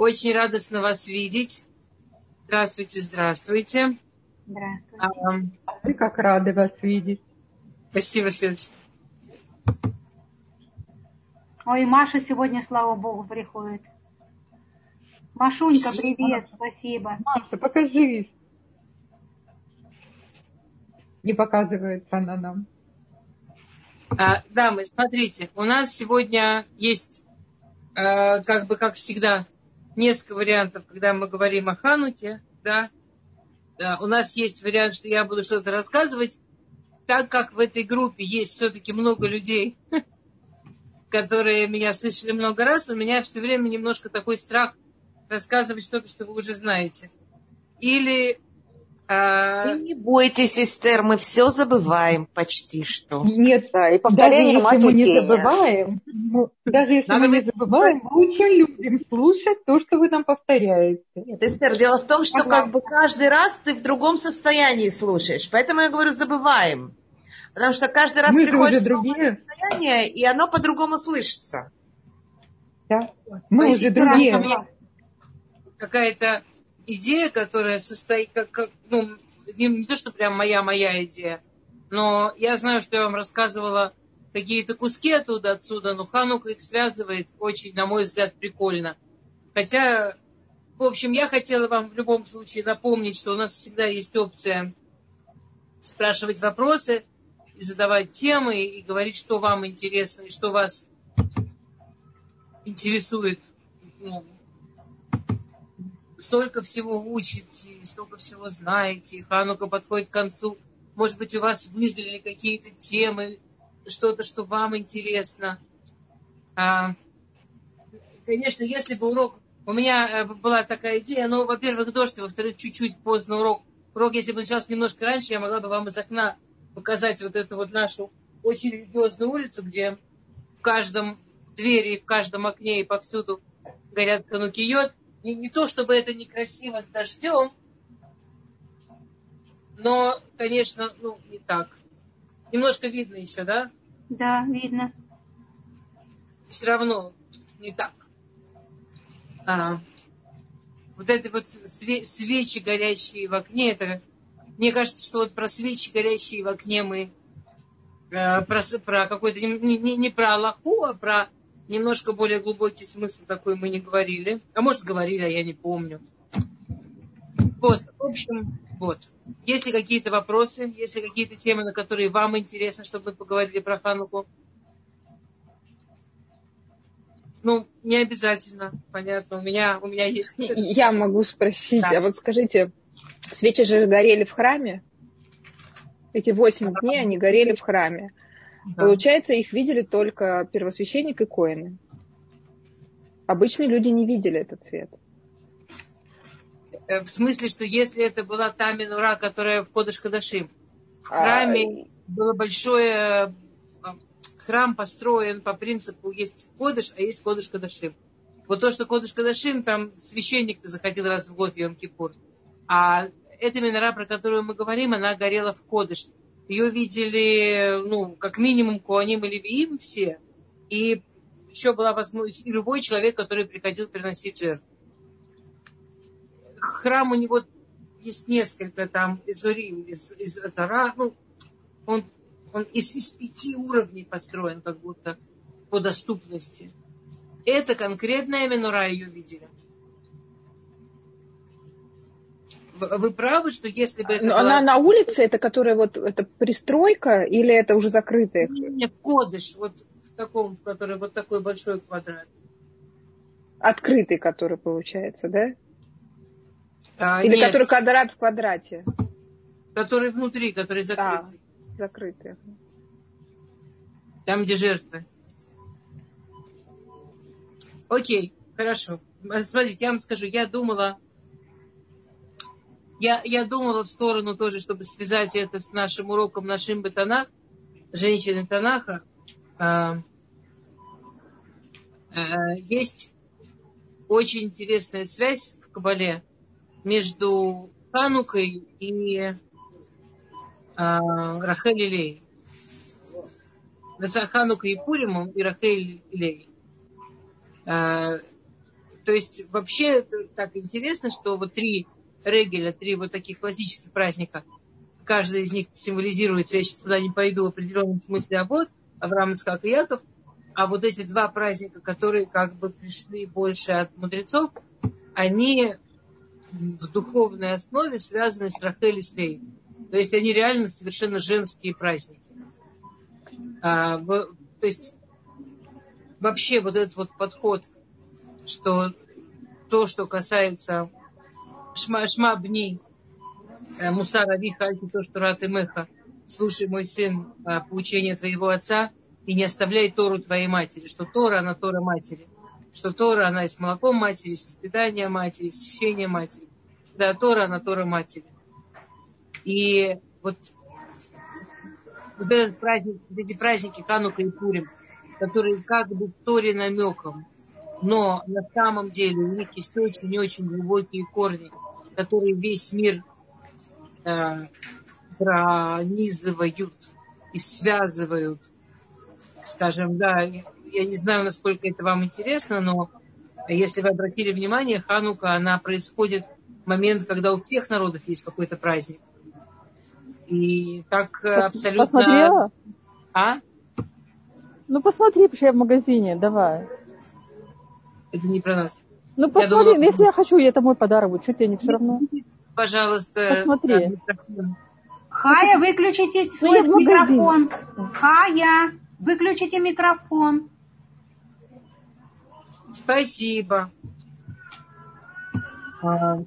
Очень радостно вас видеть. Здравствуйте, здравствуйте. Здравствуйте. А, Мы как рады вас видеть. Спасибо, Светочка. Ой, Маша сегодня, слава богу, приходит. Машунька, спасибо. привет, спасибо. Маша, покажись. Не показывает она нам. А, дамы, смотрите, у нас сегодня есть, а, как бы, как всегда, несколько вариантов, когда мы говорим о Хануке, да. да. У нас есть вариант, что я буду что-то рассказывать, так как в этой группе есть все-таки много людей, которые меня слышали много раз, у меня все время немножко такой страх рассказывать что-то, что вы уже знаете. Или а... не бойтесь, Эстер, мы все забываем почти что. Нет, да, и повторение даже если мы не забываем, ну, даже если Надо мы не забываем, мы очень любим слушать то, что вы нам повторяете. Нет, Эстер, дело в том, что ага. как бы каждый раз ты в другом состоянии слушаешь, поэтому я говорю, забываем. Потому что каждый раз мы приходишь в другое состояние, и оно по-другому слышится. Да, мы уже другие. Какая-то идея, которая состоит, как, как ну, не, не то, что прям моя-моя идея, но я знаю, что я вам рассказывала какие-то куски оттуда, отсюда, но Ханука их связывает очень, на мой взгляд, прикольно. Хотя, в общем, я хотела вам в любом случае напомнить, что у нас всегда есть опция спрашивать вопросы и задавать темы, и говорить, что вам интересно, и что вас интересует ну, столько всего учите, столько всего знаете, Ханука подходит к концу. Может быть, у вас вызрели какие-то темы, что-то, что вам интересно. А, конечно, если бы урок... У меня э, была такая идея, но, во-первых, дождь, во-вторых, чуть-чуть поздно урок. Урок, если бы начался немножко раньше, я могла бы вам из окна показать вот эту вот нашу очень религиозную улицу, где в каждом двери, в каждом окне и повсюду горят канукиот не, не то чтобы это некрасиво с дождем, но, конечно, ну, не так. Немножко видно еще, да? Да, видно. Все равно не так. А, вот эти вот свечи, горящие в окне, это, мне кажется, что вот про свечи, горящие в окне мы э, про, про какой-то, не, не, не про Аллаху, а про немножко более глубокий смысл такой мы не говорили. А может говорили, а я не помню. Вот, в общем, вот. Если какие-то вопросы, если какие-то темы, на которые вам интересно, чтобы мы поговорили про Хануку, ну, не обязательно, понятно. У меня, у меня есть. Я могу спросить, да. а вот скажите, свечи же горели в храме? Эти восемь дней они горели в храме. Да. Получается, их видели только первосвященник и коины. Обычные люди не видели этот цвет. Э, в смысле, что если это была та минура, которая в Кодыш Кадашим, в храме а... было большое... Э, храм построен по принципу есть Кодыш, а есть Кодыш Кадашим. Вот то, что Кодыш Кадашим, там священник заходил раз в год в Йом-Кипур. А эта минора, про которую мы говорим, она горела в Кодыш. Ее видели, ну, как минимум, Куаним или Виим все. И еще была возможность, любой человек, который приходил приносить жертву. Храм у него есть несколько там изурим, из, из Азара, ну, он, он из, из пяти уровней построен, как будто по доступности. Это конкретная Менура ее видели. Вы правы, что если бы это Но была... Она на улице, это которая вот, это пристройка или это уже закрытая? Нет, кодыш, вот в таком, в который вот такой большой квадрат. Открытый, который получается, да? А, или нет. который квадрат в квадрате? Который внутри, который закрытый. А, закрытый. Там, где жертвы. Окей, хорошо. Смотрите, я вам скажу, я думала, я, я думала в сторону тоже, чтобы связать это с нашим уроком нашим Батанах, женщины Танаха. А, а, есть очень интересная связь в Кабале между Ханукой и а, Рахель. Ханукой и Пуримом и Рахель Илей. А, то то есть вообще так интересно, что вот три регеля, три вот таких классических праздника, каждый из них символизируется, я сейчас туда не пойду, в определенном смысле обод, Авраам, Исхак и Яков, а вот эти два праздника, которые как бы пришли больше от мудрецов, они в духовной основе связаны с Рахель и Слей. То есть они реально совершенно женские праздники. А, в, то есть вообще вот этот вот подход, что то, что касается шма, бни, э, мусара виха, то, что рат и меха, слушай, мой сын, а, поучение твоего отца, и не оставляй Тору твоей матери, что Тора, она Тора матери, что Тора, она из молоком матери, из воспитания матери, из ощущения матери. Да, Тора, она Тора матери. И вот, вот этот праздник, эти праздники Ханука и Пурим, которые как бы в Торе намеком, но на самом деле у них есть очень-очень глубокие корни, которые весь мир э, пронизывают и связывают скажем, да, я не знаю, насколько это вам интересно, но если вы обратили внимание, Ханука, она происходит в момент, когда у всех народов есть какой-то праздник. И так абсолютно... Посмотрела? А? Ну, посмотри, потому я в магазине, давай. Это не про нас. Ну, посмотри, я думала, если я хочу, это мой подарок будет, что тебе не все равно? Пожалуйста. Посмотри. Хая, выключите ну, свой микрофон. Хая. Выключите микрофон. Спасибо. А,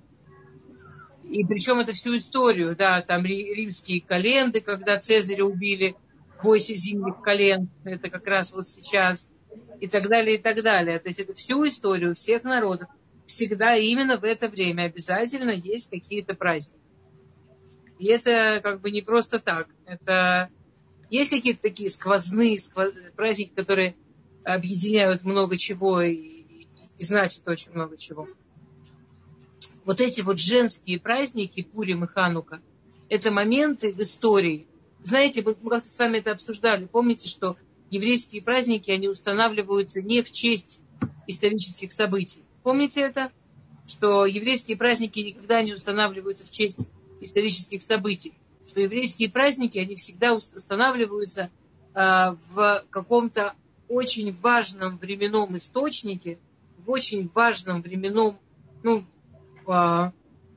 и причем это всю историю, да, там римские календы, когда Цезаря убили, бойся зимних календ, это как раз вот сейчас, и так далее, и так далее. То есть это всю историю всех народов. Всегда именно в это время обязательно есть какие-то праздники. И это как бы не просто так. Это есть какие-то такие сквозные сквоз... праздники, которые объединяют много чего и, и, и значат очень много чего. Вот эти вот женские праздники, Пурим и Ханука, это моменты в истории. Знаете, мы как-то с вами это обсуждали. Помните, что еврейские праздники, они устанавливаются не в честь исторических событий. Помните это? Что еврейские праздники никогда не устанавливаются в честь исторических событий что еврейские праздники, они всегда устанавливаются а, в каком-то очень важном временном источнике, в очень важном временном, ну, а,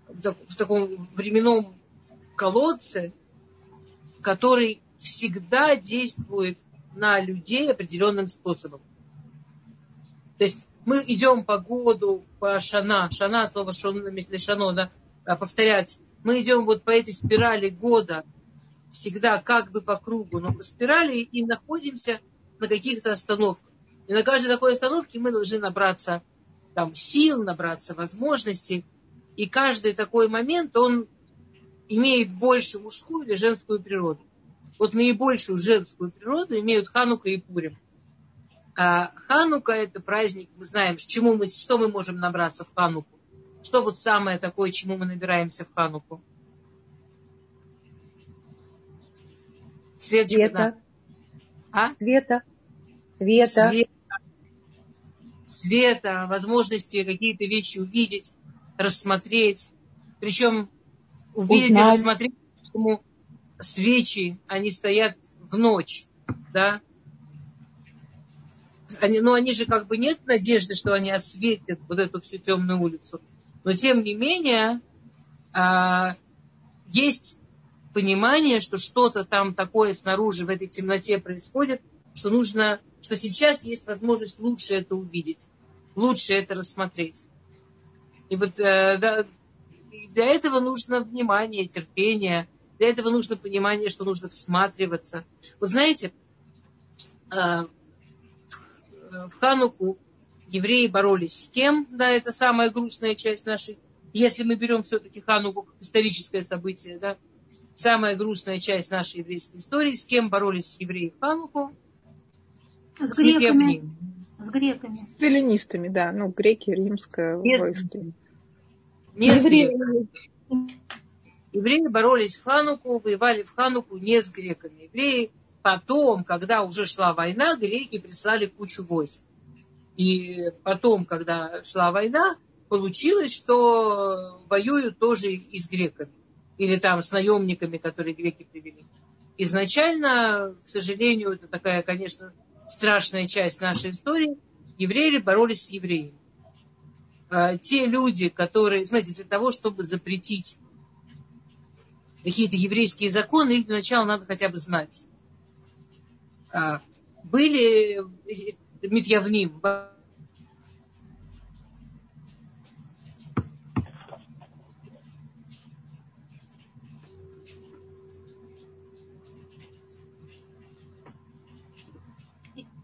в таком временном колодце, который всегда действует на людей определенным способом. То есть мы идем по году, по шана, шана, слово шона, шано, да, а, повторять мы идем вот по этой спирали года, всегда как бы по кругу, но по спирали и находимся на каких-то остановках. И на каждой такой остановке мы должны набраться там, сил, набраться возможностей. И каждый такой момент, он имеет больше мужскую или женскую природу. Вот наибольшую женскую природу имеют Ханука и Пурим. А Ханука – это праздник, мы знаем, чему мы, что мы можем набраться в Хануку. Что вот самое такое, чему мы набираемся в Хануку? Свет, Света. А? Света. Света. Света. Света, возможности какие-то вещи увидеть, рассмотреть. Причем увидеть Узнать. и рассмотреть, почему свечи, они стоят в ночь, да, они, но они же как бы нет надежды, что они осветят вот эту всю темную улицу. Но тем не менее, а, есть понимание, что что-то там такое снаружи в этой темноте происходит, что нужно, что сейчас есть возможность лучше это увидеть, лучше это рассмотреть. И вот э, да, для этого нужно внимание, терпение, для этого нужно понимание, что нужно всматриваться. Вот знаете, э, в Хануку евреи боролись с кем, да, это самая грустная часть нашей, если мы берем все-таки Хануку как историческое событие, да, самая грустная часть нашей еврейской истории, с кем боролись евреи в Хануку? С, с греками. С греками. С эллинистами, да, ну, греки, римское не войско. Не с греками. Евреи боролись в Хануку, воевали в Хануку не с греками. Евреи потом, когда уже шла война, греки прислали кучу войск. И потом, когда шла война, получилось, что воюют тоже и с греками. Или там с наемниками, которые греки привели. Изначально, к сожалению, это такая, конечно, страшная часть нашей истории. Евреи боролись с евреями. А, те люди, которые, знаете, для того, чтобы запретить какие-то еврейские законы, их для начала надо хотя бы знать. А, были э, Митьявним,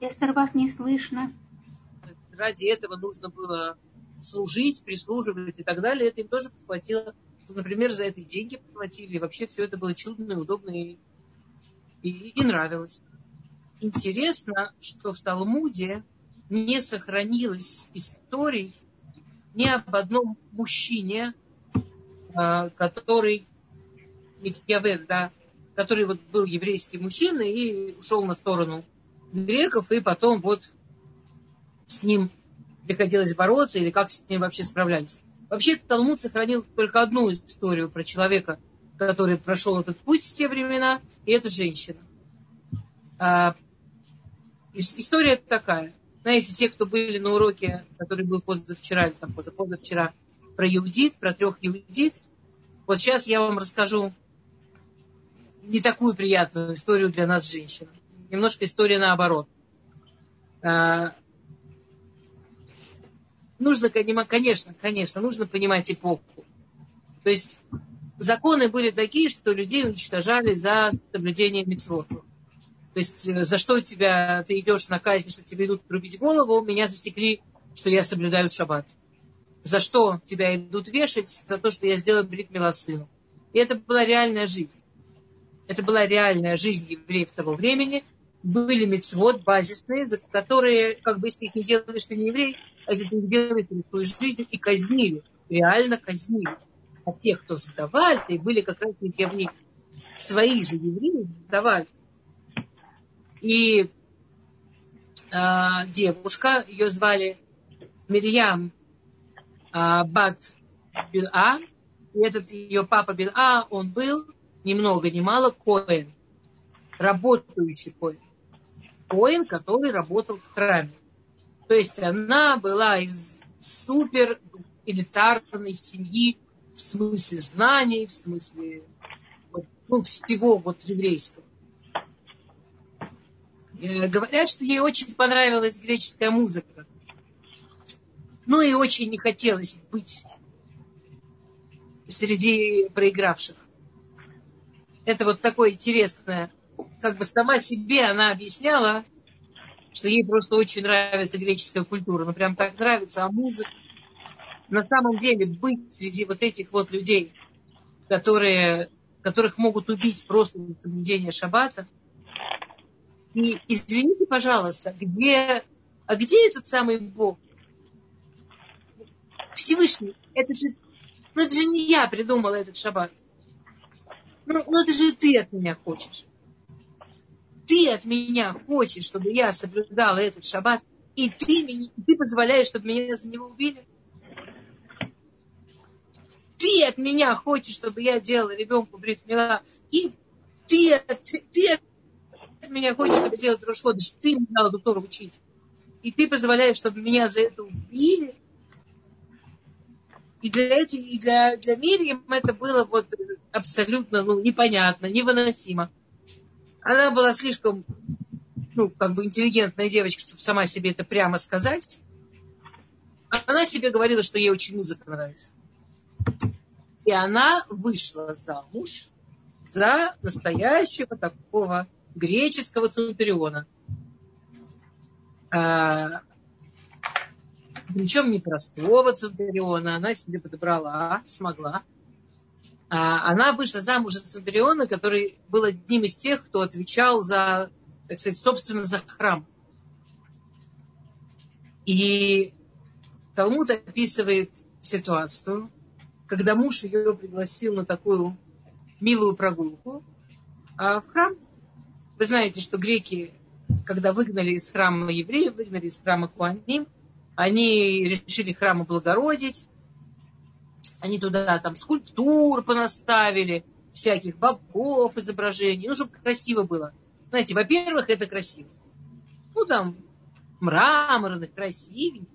Эстер, вас не слышно. Ради этого нужно было служить, прислуживать и так далее. Это им тоже хватило. Например, за это деньги платили. И вообще все это было чудно и удобно и, и, и нравилось. Интересно, что в Талмуде не сохранилось историй ни об одном мужчине, а, который Митьявер, да, который вот был еврейский мужчина и ушел на сторону греков, и потом вот с ним приходилось бороться, или как с ним вообще справлялись. Вообще Талмуд сохранил только одну историю про человека, который прошел этот путь в те времена, и это женщина. А, история такая. Знаете, те, кто были на уроке, который был позавчера, или там позавчера, про Иудит, про трех Иудит, вот сейчас я вам расскажу не такую приятную историю для нас, женщин немножко история наоборот. А, нужно, конечно, конечно, нужно понимать эпоху. То есть законы были такие, что людей уничтожали за соблюдение митцвоту. То есть э, за что тебя, ты идешь на казнь, что тебе идут рубить голову, меня засекли, что я соблюдаю шаббат. За что тебя идут вешать? За то, что я сделал брит сыну. И это была реальная жизнь. Это была реальная жизнь евреев того времени, были мецвод базисные, за которые, как бы, если их не делаешь, ты не еврей, а ты рискуешь жизнью, и казнили, реально казнили. А тех, кто сдавали, и были как раз явни, свои же евреи сдавали. И э, девушка, ее звали Мирьям э, Бат Бил-А, и этот ее папа Бил-А, он был ни много ни мало коин, работающий коин воин, который работал в храме. То есть она была из супер элитарной семьи в смысле знаний, в смысле ну, всего вот еврейского. Э, говорят, что ей очень понравилась греческая музыка. Ну и очень не хотелось быть среди проигравших. Это вот такое интересное как бы сама себе она объясняла, что ей просто очень нравится греческая культура. Ну, прям так нравится, а музыка. На самом деле быть среди вот этих вот людей, которые, которых могут убить просто соблюдение шаббата. И извините, пожалуйста, где, а где этот самый Бог? Всевышний, это же, ну это же не я придумала этот шаббат. Ну, ну это же ты от меня хочешь ты от меня хочешь, чтобы я соблюдала этот шаббат, и ты, меня, ты позволяешь, чтобы меня за него убили? Ты от меня хочешь, чтобы я делала ребенку бритмила, и ты, ты, ты от меня хочешь, чтобы я делала ты мне дала Дутора учить. И ты позволяешь, чтобы меня за это убили. И для, этих, и для, для Мирьям это было вот абсолютно ну, непонятно, невыносимо она была слишком, ну, как бы интеллигентная девочка, чтобы сама себе это прямо сказать. Она себе говорила, что ей очень музыка нравится. И она вышла замуж за настоящего такого греческого центуриона. А, причем не простого центуриона, она себе подобрала, смогла. А, она вышла замуж за Центуриона, который был одним из тех, кто отвечал за, так сказать, собственно, за храм. И Талмуд описывает ситуацию, когда муж ее пригласил на такую милую прогулку а в храм. Вы знаете, что греки, когда выгнали из храма евреев, выгнали из храма Куаним, Они решили храм облагородить. Они туда там скульптур понаставили, всяких богов, изображений. Ну, чтобы красиво было. Знаете, во-первых, это красиво. Ну, там, мраморных, красивеньких.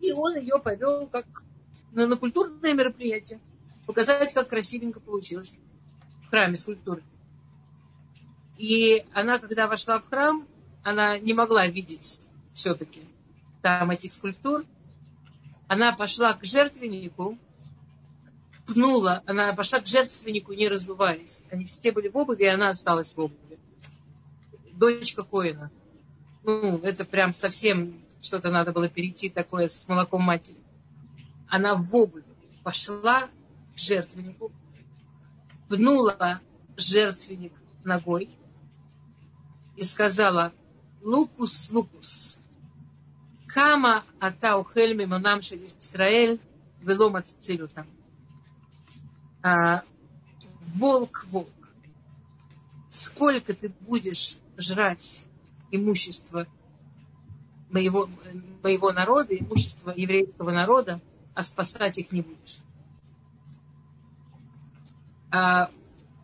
И он ее повел как на, на культурное мероприятие. Показать, как красивенько получилось в храме скульптуры. И она, когда вошла в храм, она не могла видеть все-таки там этих скульптур. Она пошла к жертвеннику, пнула, она пошла к жертвеннику, не разуваясь. Они все были в обуви, и она осталась в обуви. Дочка Коина. Ну, это прям совсем что-то надо было перейти такое с молоком матери. Она в обуви пошла к жертвеннику, пнула жертвенник ногой и сказала, лукус, лукус, кама ата ухель мимонам шель Исраэль велом там. А, волк, волк, сколько ты будешь жрать имущество моего, моего народа, имущество еврейского народа, а спасать их не будешь. А,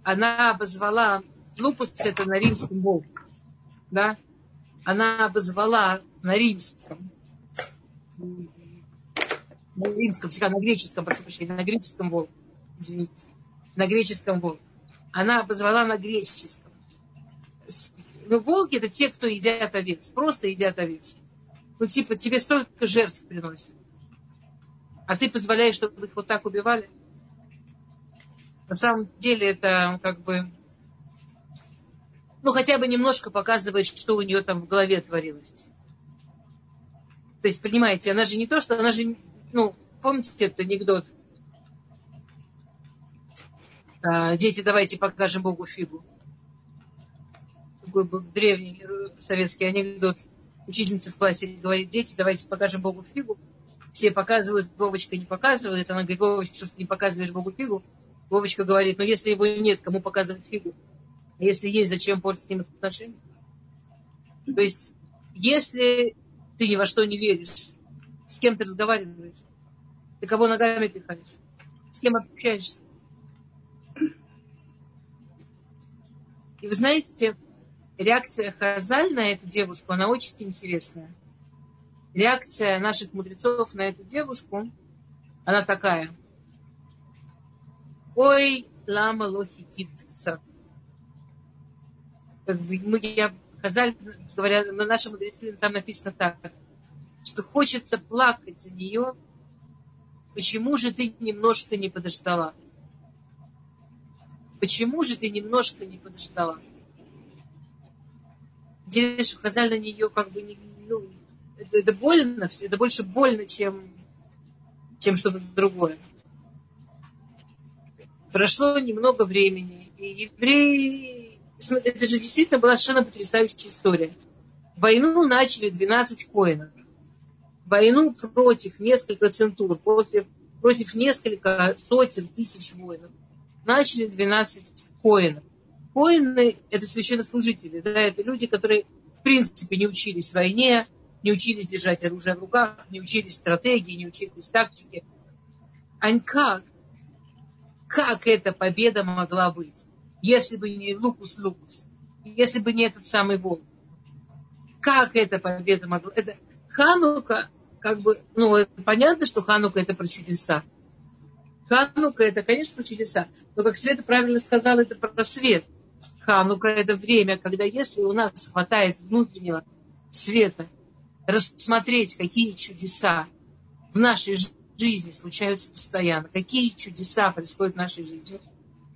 она обозвала, лупус это на римском волк, да, она обозвала на римском, на римском, на греческом, прошу прощения, на греческом волк, извините, на греческом волк. Она обозвала на греческом. Ну, волки это те, кто едят овец, просто едят овец. Ну, типа, тебе столько жертв приносят. А ты позволяешь, чтобы их вот так убивали? На самом деле это как бы ну, хотя бы немножко показывает, что у нее там в голове творилось. То есть, понимаете, она же не то, что она же, ну, помните этот анекдот? Дети, давайте покажем Богу фигу. Такой был древний советский анекдот. Учительница в классе говорит, дети, давайте покажем Богу фигу. Все показывают, Вовочка не показывает. Она говорит, Вовочка, что ты не показываешь Богу фигу? Вовочка говорит, ну если его нет, кому показывать фигу? Если есть, зачем портить с ним отношения? То есть, если ты ни во что не веришь, с кем ты разговариваешь? Ты кого ногами пихаешь? С кем общаешься? И вы знаете, реакция Хазаль на эту девушку, она очень интересная. Реакция наших мудрецов на эту девушку, она такая. Ой, лама лохи кит как бы, мы, я, Хазаль, говоря, на нашем мудрецы, там написано так, что хочется плакать за нее, почему же ты немножко не подождала? Почему же ты немножко не подождала? Что Хазаль на нее как бы не, ну, это, это больно, это больше больно, чем, чем что-то другое. Прошло немного времени, и евреи это же действительно была совершенно потрясающая история. Войну начали 12 коинов. Войну против нескольких центур, против, против нескольких сотен тысяч воинов. Начали 12 коинов. Коины – это священнослужители, да, это люди, которые в принципе не учились войне, не учились держать оружие в руках, не учились стратегии, не учились тактике. А как? Как эта победа могла быть? если бы не Лукус Лукус, если бы не этот самый волк. Как эта победа могла... Это Ханука, как бы, ну, понятно, что Ханука это про чудеса. Ханука это, конечно, чудеса. Но, как Света правильно сказала, это про свет. Ханука это время, когда если у нас хватает внутреннего света, рассмотреть, какие чудеса в нашей жизни случаются постоянно, какие чудеса происходят в нашей жизни –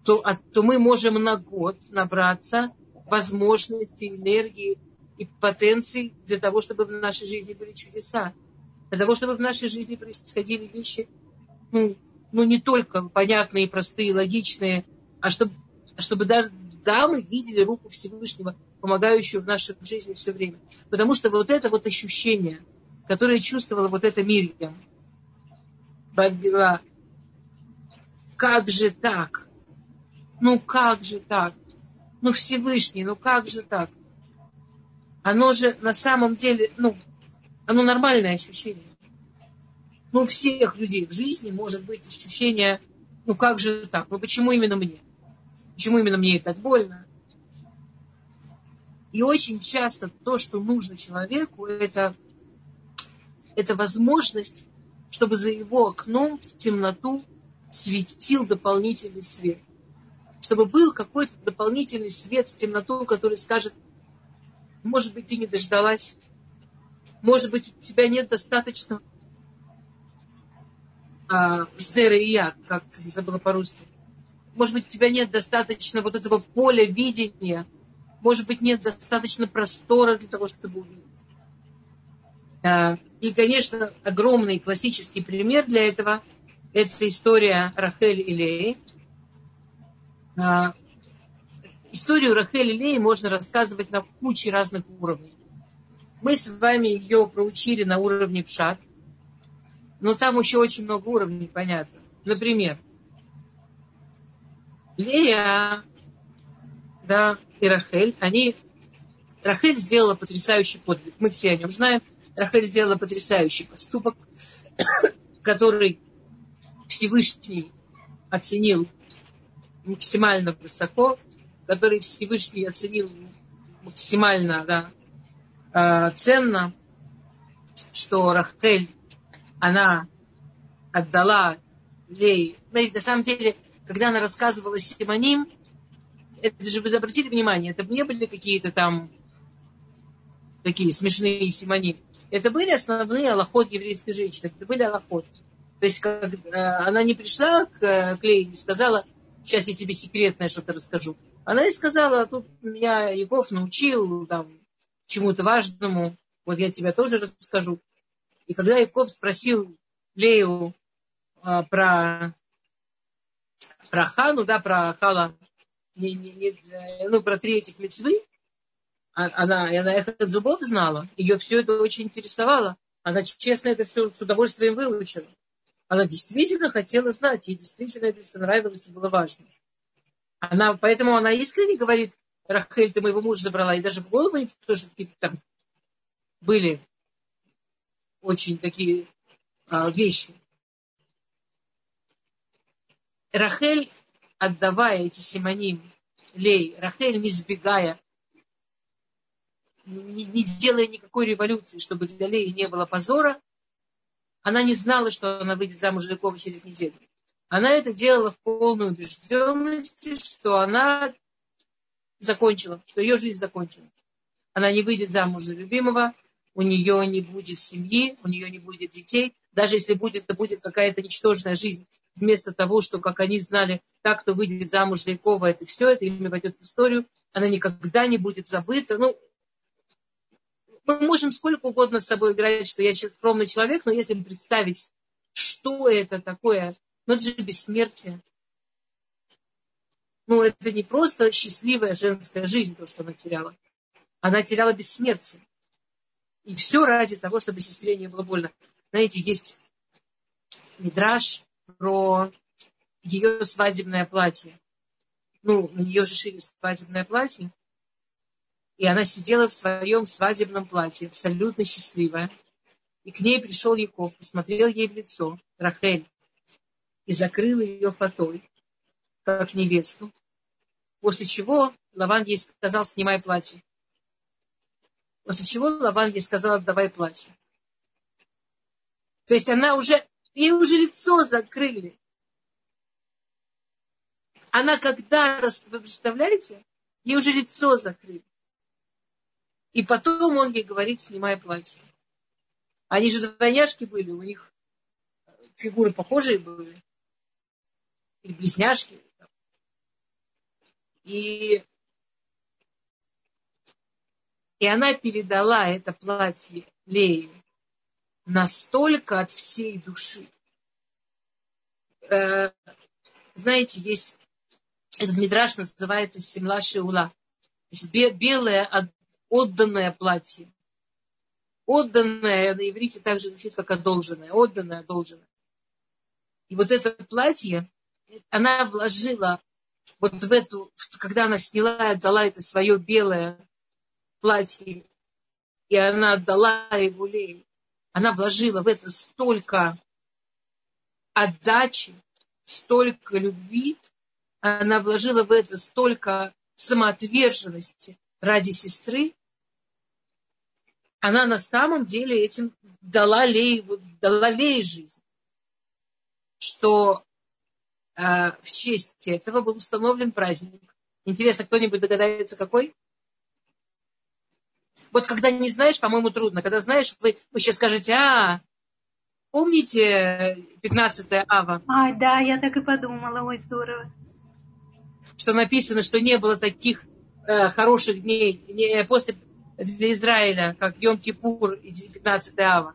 то, то мы можем на год набраться возможностей, энергии и потенций для того, чтобы в нашей жизни были чудеса. Для того, чтобы в нашей жизни происходили вещи, ну, ну не только понятные, простые, логичные, а чтобы, чтобы даже да, мы видели руку Всевышнего, помогающую в нашей жизни все время. Потому что вот это вот ощущение, которое чувствовала вот эта Мирьям, Бадбила, как же так? Ну как же так? Ну Всевышний, ну как же так? Оно же на самом деле, ну, Оно нормальное ощущение. Ну, у всех людей в жизни может быть ощущение, ну как же так, ну почему именно мне? Почему именно мне так больно? И очень часто то, что нужно человеку, это, это возможность, чтобы за его окном в темноту светил дополнительный свет. Чтобы был какой-то дополнительный свет в темноту, который скажет, может быть, ты не дождалась, может быть, у тебя нет достаточно а, сдера и я, как забыла по-русски. Может быть, у тебя нет достаточно вот этого поля видения, может быть, нет достаточно простора для того, чтобы увидеть. А, и, конечно, огромный классический пример для этого – это история Рахель и Леи. А, историю Рахель и Леи можно рассказывать на куче разных уровней. Мы с вами ее проучили на уровне пшат – но там еще очень много уровней, понятно. Например, Лея да, и Рахель, они... Рахель сделала потрясающий подвиг. Мы все о нем знаем. Рахель сделала потрясающий поступок, который Всевышний оценил максимально высоко, который Всевышний оценил максимально да, а, ценно, что Рахель она отдала Лей. Смотрите, на самом деле, когда она рассказывала Симоним, это же вы обратили внимание, это не были какие-то там такие смешные Симоним. Это были основные аллоход еврейской женщины. Это были аллоход. То есть как, э, она не пришла к, к Лей и сказала, сейчас я тебе секретное что-то расскажу. Она и сказала, тут меня Егов научил там, чему-то важному, вот я тебе тоже расскажу. И когда Яков спросил Лею а, про, про Хану, да, про Хала, не, не, не, ну, про три этих мецвы, а, она, она их от зубов знала, ее все это очень интересовало. Она честно это все с удовольствием выучила. Она действительно хотела знать, ей действительно это все нравилось и было важно. Она, поэтому она искренне говорит, Рахель, ты моего мужа забрала, и даже в голову не какие-то там были очень такие а, вещи. Рахель, отдавая эти симоним Лей, Рахель, не сбегая, не, не делая никакой революции, чтобы для Леи не было позора, она не знала, что она выйдет замуж за Якова через неделю. Она это делала в полной убежденности, что она закончила, что ее жизнь закончена. Она не выйдет замуж за любимого, у нее не будет семьи, у нее не будет детей. Даже если будет, это будет какая-то ничтожная жизнь. Вместо того, что, как они знали, так, кто выйдет замуж за Якова, это все, это имя войдет в историю, она никогда не будет забыта. Ну, мы можем сколько угодно с собой играть, что я скромный человек, но если представить, что это такое, ну это же бессмертие. Ну, это не просто счастливая женская жизнь, то, что она теряла. Она теряла бессмертие. И все ради того, чтобы сестре не было больно. Знаете, есть мидраж про ее свадебное платье. Ну, на нее же шили свадебное платье. И она сидела в своем свадебном платье, абсолютно счастливая. И к ней пришел Яков, посмотрел ей в лицо, Рахель, и закрыл ее фатой, как невесту. После чего Лаван ей сказал, снимай платье. После чего Лаван ей сказал, отдавай платье. То есть она уже, ей уже лицо закрыли. Она когда, вы представляете, ей уже лицо закрыли. И потом он ей говорит, снимай платье. Они же двойняшки были, у них фигуры похожие были. Или близняшки. И и она передала это платье Лее настолько от всей души. Э, знаете, есть этот мидраж называется Семла Шиула. Белое отданное платье. Отданное на иврите также звучит как одолженное. Отданное, одолженное. И вот это платье, она вложила вот в эту, когда она сняла и отдала это свое белое платье, и она отдала его Лее. она вложила в это столько отдачи, столько любви, она вложила в это столько самоотверженности ради сестры, она на самом деле этим дала Лей, дала Лей жизнь. Что э, в честь этого был установлен праздник. Интересно, кто-нибудь догадается, какой? Вот когда не знаешь, по-моему, трудно. Когда знаешь, вы, вы сейчас скажете, а, помните 15 ава? А, да, я так и подумала, ой, здорово. Что написано, что не было таких э, хороших дней не, после для Израиля, как Йом-Кипур и 15 ава.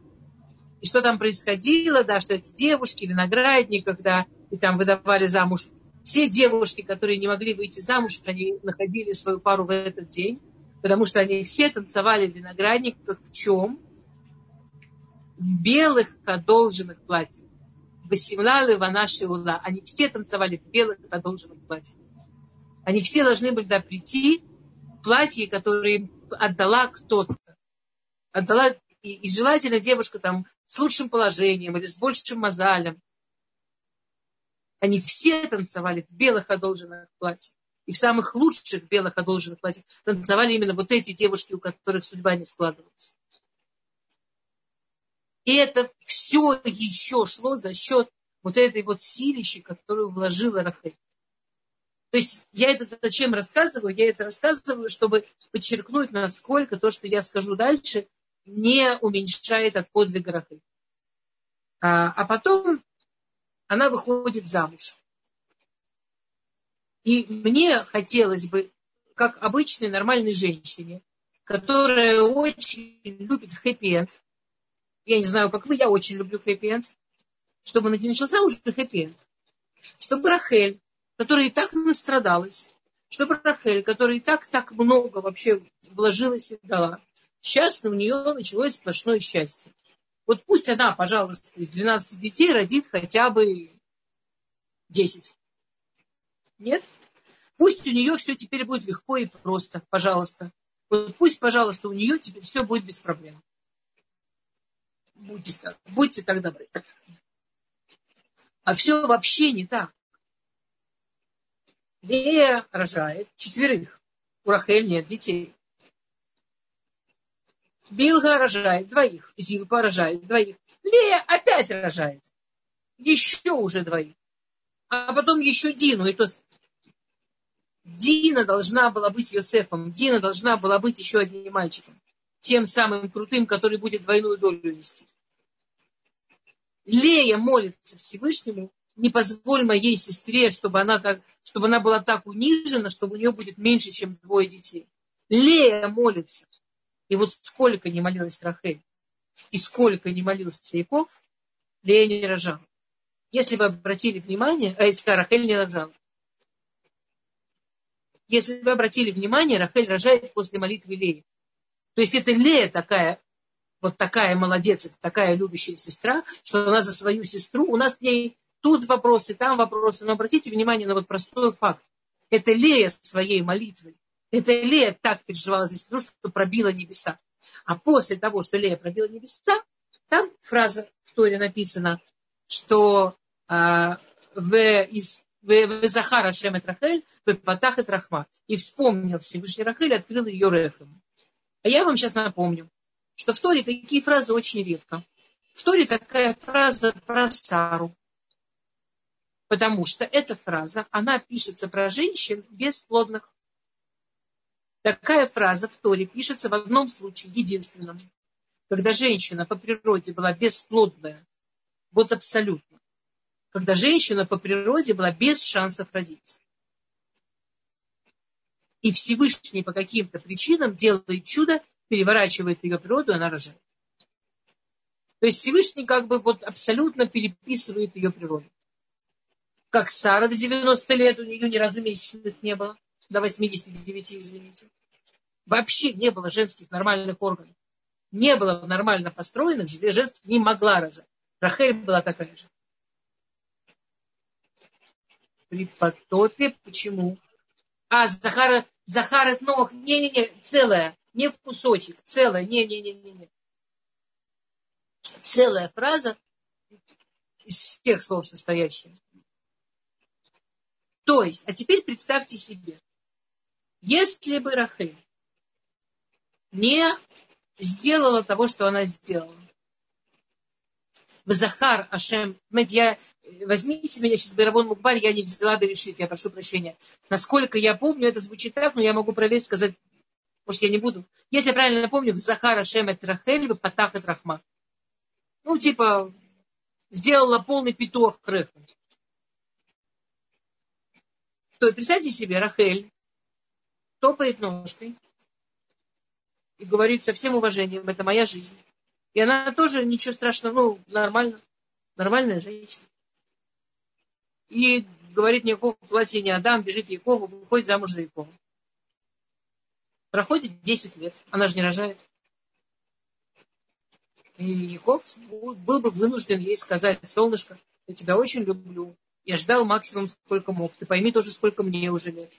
И что там происходило, да, что эти девушки, виноградник, когда и там выдавали замуж. Все девушки, которые не могли выйти замуж, они находили свою пару в этот день потому что они все танцевали в виноградниках в чем? В белых одолженных платьях. Васимлалы Ванаши Ула. Они все танцевали в белых одолженных платьях. Они все должны были да, прийти в платье, которое им отдала кто-то. Отдала, и, и желательно девушка там с лучшим положением или с большим мозалем. Они все танцевали в белых одолженных платьях и в самых лучших белых одолженных платьях танцевали именно вот эти девушки, у которых судьба не складывалась. И это все еще шло за счет вот этой вот силищи, которую вложила Рахель. То есть я это зачем рассказываю? Я это рассказываю, чтобы подчеркнуть, насколько то, что я скажу дальше, не уменьшает от подвига Рахель. А, а потом она выходит замуж. И мне хотелось бы, как обычной нормальной женщине, которая очень любит хэппи-энд, я не знаю, как вы, я очень люблю хэппи-энд, чтобы начался уже хэппи-энд. Чтобы Рахель, которая и так настрадалась, чтобы Рахель, которая и так так много вообще вложилась и дала, сейчас у нее началось сплошное счастье. Вот пусть она, пожалуйста, из 12 детей родит хотя бы 10. Нет? Пусть у нее все теперь будет легко и просто, пожалуйста. Вот пусть, пожалуйста, у нее теперь все будет без проблем. Будьте так, будьте так добры. А все вообще не так. Лея рожает четверых. У Рахель нет детей. Билга рожает двоих. Зилпа рожает двоих. Лея опять рожает. Еще уже двоих. А потом еще Дину. И то Дина должна была быть Йосефом, Дина должна была быть еще одним мальчиком, тем самым крутым, который будет двойную долю нести. Лея молится Всевышнему, не позволь моей сестре, чтобы она, так, чтобы она была так унижена, чтобы у нее будет меньше, чем двое детей. Лея молится. И вот сколько не молилась Рахель, и сколько не молился Яков, Лея не рожала. Если вы обратили внимание, а если Рахель не рожала. Если вы обратили внимание, Рахель рожает после молитвы Леи. То есть это Лея такая, вот такая молодец, такая любящая сестра, что она за свою сестру, у нас с ней тут вопросы, там вопросы, но обратите внимание на вот простой факт. Это Лея своей молитвой. Это Лея так переживала за сестру, что пробила небеса. А после того, что Лея пробила небеса, там фраза в Торе написана, что э, в, из Захара Ашем et Рахель, Патах et Рахма. И вспомнил Всевышний Рахель, открыл ее Рехем. А я вам сейчас напомню, что в Торе такие фразы очень редко. В Торе такая фраза про Сару. Потому что эта фраза, она пишется про женщин бесплодных. Такая фраза в Торе пишется в одном случае, единственном. Когда женщина по природе была бесплодная, вот абсолютно когда женщина по природе была без шансов родить. И Всевышний по каким-то причинам делает чудо, переворачивает ее природу, она рожает. То есть Всевышний как бы вот абсолютно переписывает ее природу. Как Сара до 90 лет, у нее ни разу месячных не было. До 89, извините. Вообще не было женских нормальных органов. Не было нормально построенных, женских не могла рожать. Рахель была такая же при потопе. Почему? А, Захара, Захара Нох, не-не-не, целая, не кусочек, целая, не-не-не-не. целая фраза из всех слов состоящая. То есть, а теперь представьте себе, если бы Рахель не сделала того, что она сделала, в Захар Ашем, я, возьмите меня сейчас, Барабон Мукбар, я не взяла бы решить, я прошу прощения. Насколько я помню, это звучит так, но я могу проверить, сказать, может, я не буду. Если я правильно помню, в Захар Ашем это Рахель, в Патах это Рахма. Ну, типа, сделала полный петух Реху. То представьте себе, Рахель топает ножкой и говорит со всем уважением, это моя жизнь. И она тоже ничего страшного, ну, нормально, нормальная женщина. И говорит никакого платья не отдам, бежит Якову, выходит замуж за Якову. Проходит 10 лет, она же не рожает. И Яков был бы вынужден ей сказать, солнышко, я тебя очень люблю, я ждал максимум, сколько мог. Ты пойми тоже, сколько мне уже лет.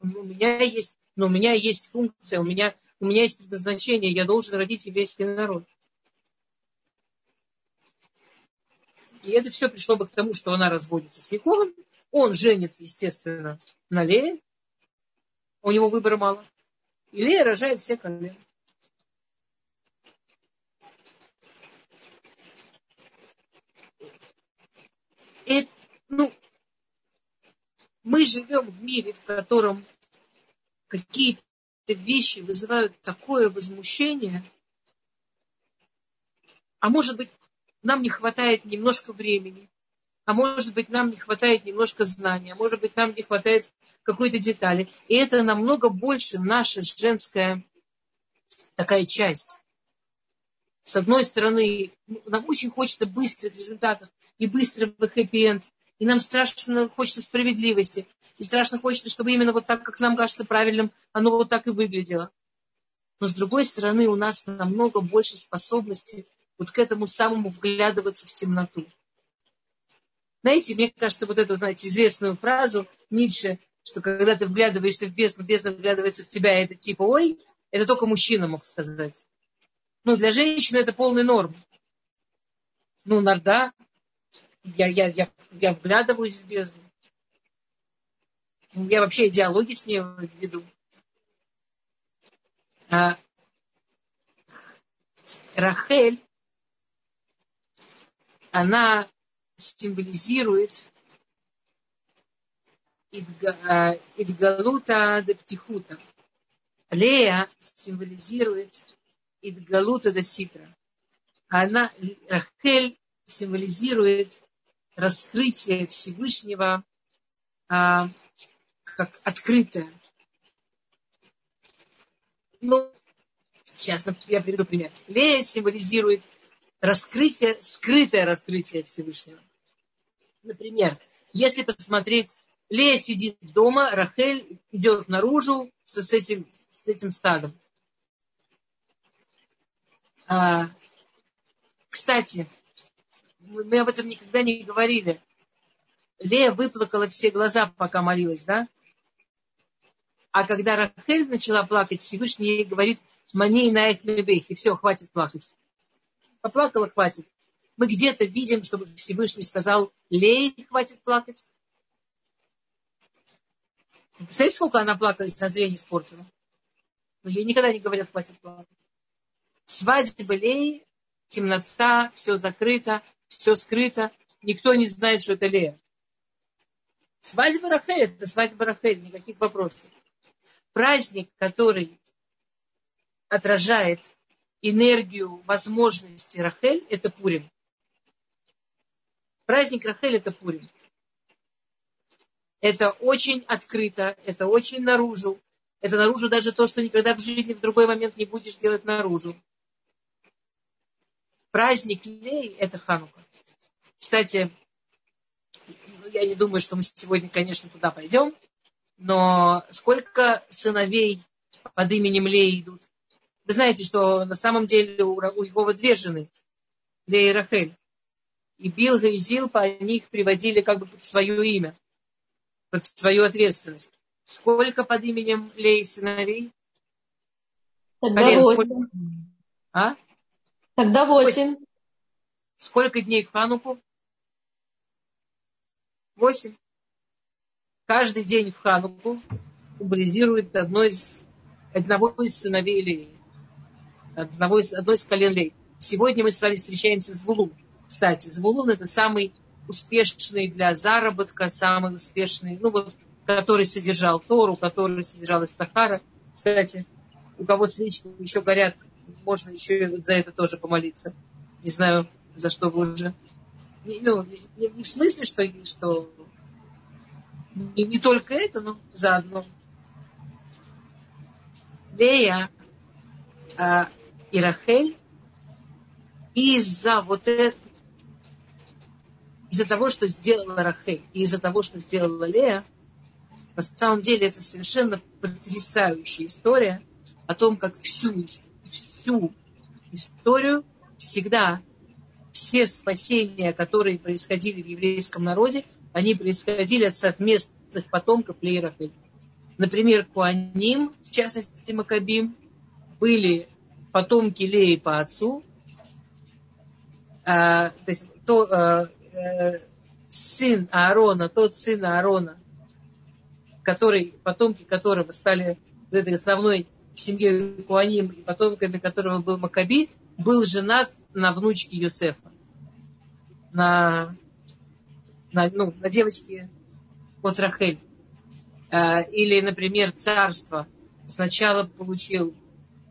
У меня есть, но у меня есть функция, у меня, у меня есть предназначение, я должен родить еврейский народ. И это все пришло бы к тому, что она разводится с Яковом. Он женится, естественно, на Лее. У него выбора мало. И Лея рожает все колена. И ну, мы живем в мире, в котором какие-то вещи вызывают такое возмущение, а может быть, нам не хватает немножко времени, а может быть, нам не хватает немножко знания, а может быть, нам не хватает какой-то детали. И это намного больше наша женская такая часть. С одной стороны, нам очень хочется быстрых результатов и быстрого хэппи-энд, и нам страшно хочется справедливости. И страшно хочется, чтобы именно вот так, как нам кажется правильным, оно вот так и выглядело. Но с другой стороны, у нас намного больше способностей вот к этому самому вглядываться в темноту. Знаете, мне кажется, вот эту, знаете, известную фразу Ницше, что когда ты вглядываешься в бездну, бездна вглядывается в тебя, это типа, ой, это только мужчина мог сказать. Ну, для женщины это полный норм. Ну, иногда я, я, я, я вглядываюсь в бездну. Я вообще идеологии с ней веду. А, Рахель, она символизирует а, Идгалута Дептихута. Лея символизирует Идгалута Даситра. Она, Рахель символизирует раскрытие Всевышнего а, как открытое. Ну, сейчас я приведу пример. Лея символизирует раскрытие, скрытое раскрытие Всевышнего. Например, если посмотреть, Лея сидит дома, Рахель идет наружу с, с, этим, с этим стадом. А, кстати, мы об этом никогда не говорили. Лея выплакала все глаза, пока молилась, да? А когда Рахель начала плакать, Всевышний ей говорит, мани на их и все, хватит плакать. Поплакала, хватит. Мы где-то видим, чтобы Всевышний сказал, Лей, хватит плакать. Представляете, сколько она плакала, если зрение испортила? Но ей никогда не говорят, хватит плакать. Свадьба Леи, темнота, все закрыто, все скрыто. Никто не знает, что это Лея. Свадьба Рахель, это свадьба Рахель, никаких вопросов. Праздник, который отражает энергию, возможности Рахель, это Пурим. Праздник Рахель это Пурим. Это очень открыто, это очень наружу. Это наружу даже то, что никогда в жизни в другой момент не будешь делать наружу. Праздник Лей – это Ханука. Кстати, я не думаю, что мы сегодня, конечно, туда пойдем, но сколько сыновей под именем Лей идут? Вы знаете, что на самом деле у, у Иова две жены, Лея и Рахель. И Билга и Зилпа них приводили как бы под свое имя, под свою ответственность. Сколько под именем Леи сыновей? Тогда восемь. А? Тогда восемь. Сколько дней в Хануку? Восемь. Каждый день в Хануку символизирует одно из, одного из сыновей Леи. Одного из, одной из колен Леи. Сегодня мы с вами встречаемся с Звулун. Кстати, Звулун это самый успешный для заработка, самый успешный, ну вот, который содержал Тору, который содержал Исахара. Кстати, у кого свечки еще горят, можно еще и за это тоже помолиться. Не знаю, за что вы уже. Ну, не, не в смысле, что, что не, не только это, но заодно. Лея э, и Рахель из-за вот этого, из-за того, что сделала Рахель, и из-за того, что сделала Лея, на самом деле это совершенно потрясающая история о том, как всю, всю историю всегда все спасения, которые происходили в еврейском народе, они происходили от совместных потомков Леи Рахель. Например, Куаним, в частности Макабим, были потомки Леи по отцу, а, то есть то, а, а, сын Аарона, тот сын Аарона, который, потомки которого стали этой основной семьей Куаним, и потомками которого был Макаби, был женат на внучке Юсефа, на, на, ну, на девочке от Рахель. А, или, например, царство сначала получил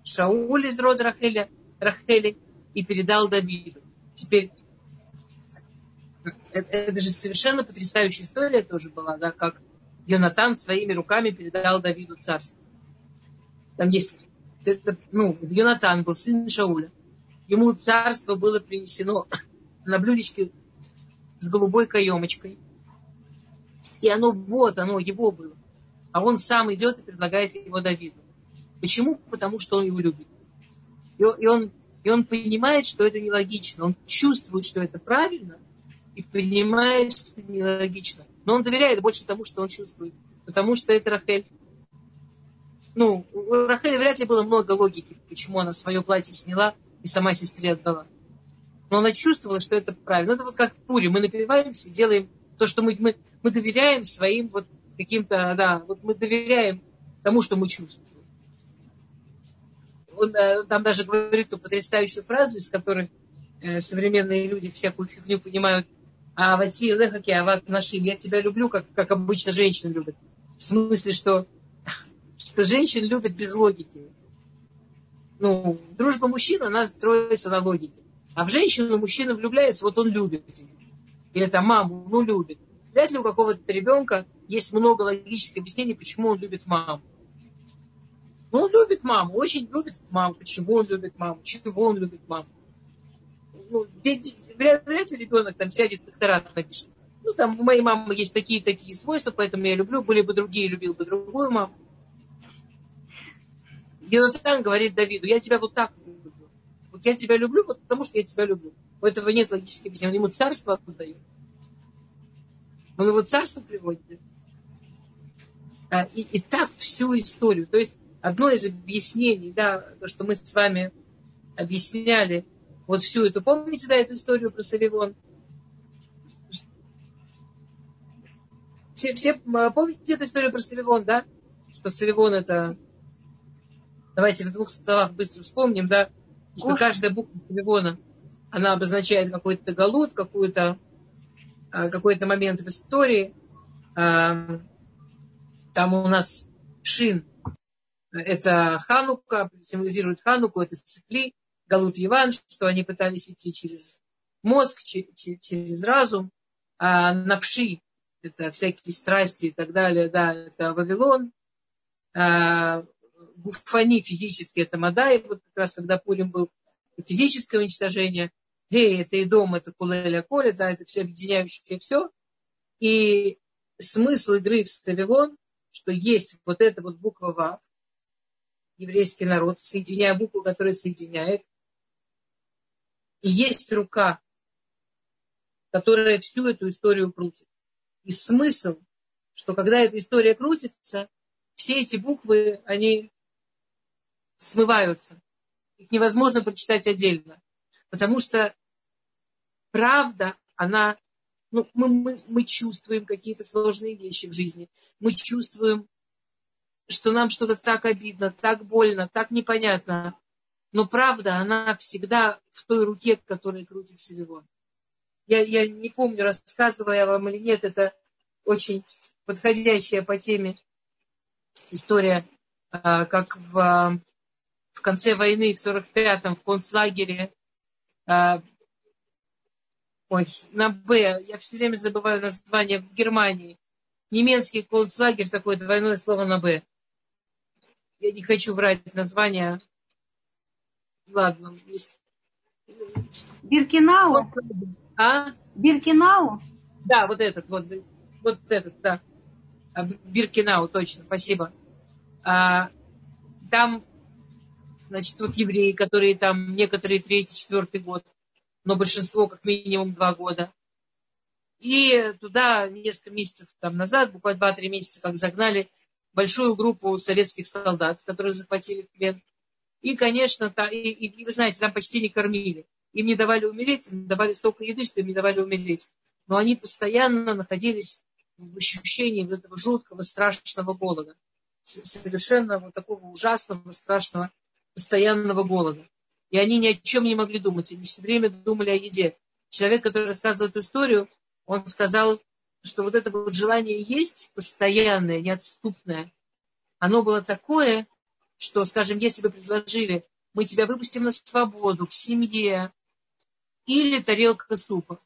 Шауль из рода Рахеля, Рахели и передал Давиду. Теперь это, это же совершенно потрясающая история тоже была, да, как Йонатан своими руками передал Давиду царство. Там есть, это, ну, Йонатан был сын Шауля. Ему царство было принесено на блюдечке с голубой каемочкой. И оно вот, оно его было. А он сам идет и предлагает его Давиду. Почему? Потому что он его любит. И он, и он, и он понимает, что это нелогично. Он чувствует, что это правильно, и понимает, что это нелогично. Но он доверяет больше тому, что он чувствует. Потому что это Рахель. Ну, у Рахели вряд ли было много логики, почему она свое платье сняла и сама сестре отдала. Но она чувствовала, что это правильно. Это вот как в Пуре. Мы напиваемся, делаем то, что мы, мы, мы доверяем своим вот каким-то, да, вот мы доверяем тому, что мы чувствуем. Он э, там даже говорит ту потрясающую фразу, из которой э, современные люди всякую фигню понимают. А вати лехаки ават нашим. Я тебя люблю, как, как обычно женщины любят. В смысле, что, что женщин любят без логики. Ну, дружба мужчин, она строится на логике. А в женщину мужчина влюбляется, вот он любит. Или там маму, ну любит. Вряд ли у какого-то ребенка есть много логических объяснений, почему он любит маму. Он любит маму, очень любит маму. Почему он любит маму? Чего он любит маму? Ну, вряд, вряд ли ребенок там сядет, докторат напишет. Ну, там у моей мамы есть такие-такие свойства, поэтому я люблю. Были бы другие, любил бы другую маму. Йонатан говорит Давиду, я тебя вот так люблю. Вот я тебя люблю, вот потому что я тебя люблю. У этого нет логического объяснения. Он ему царство отдает. Он его царство приводит. А, и, и так всю историю. То есть одно из объяснений, да, то, что мы с вами объясняли, вот всю эту, помните, да, эту историю про Савивон? Все, все помните эту историю про Савивон, да? Что Савивон это... Давайте в двух словах быстро вспомним, да? Что каждая буква Савивона, она обозначает какой-то галут, какую-то а, какой-то момент в истории. А, там у нас Шин, это Ханука, символизирует Хануку, это Цикли, Галут Иван, что они пытались идти через мозг, через разум. А Навши, это всякие страсти и так далее, да, это Вавилон. А, Гуфани физически, это Мадай, вот как раз когда Пурим был физическое уничтожение – Гей, это и дом, это кулеля коля, да, это все объединяющее все. И смысл игры в Ставилон, что есть вот эта вот буква Вав, еврейский народ, соединяя букву, которая соединяет. И есть рука, которая всю эту историю крутит. И смысл, что когда эта история крутится, все эти буквы, они смываются. Их невозможно прочитать отдельно. Потому что правда, она, ну, мы, мы, мы чувствуем какие-то сложные вещи в жизни. Мы чувствуем, что нам что-то так обидно, так больно, так непонятно. Но правда, она всегда в той руке, которая крутит Севилон. Я, я не помню, рассказывала я вам или нет, это очень подходящая по теме история, а, как в, в конце войны, в 45-м, в концлагере, а, ой, на Б, я все время забываю название, в Германии, немецкий концлагерь, такое двойное слово на Б. Я не хочу врать название. Ладно. Биркинау? А? Биркинау? Да, вот этот, вот, вот этот, да. А, Биркинау, точно, спасибо. А, там, значит, вот евреи, которые там некоторые третий, четвертый год, но большинство как минимум два года. И туда несколько месяцев там назад, буквально два-три месяца, как загнали большую группу советских солдат, которых захватили в плен. И, конечно, та, и, и вы знаете, там почти не кормили. Им не давали умереть, им давали столько еды, что им не давали умереть. Но они постоянно находились в ощущении вот этого жуткого, страшного голода. Совершенно вот такого ужасного, страшного, постоянного голода. И они ни о чем не могли думать. Они все время думали о еде. Человек, который рассказывал эту историю, он сказал, что вот это вот желание есть постоянное, неотступное, оно было такое, что, скажем, если бы предложили, мы тебя выпустим на свободу, к семье, или тарелка супа.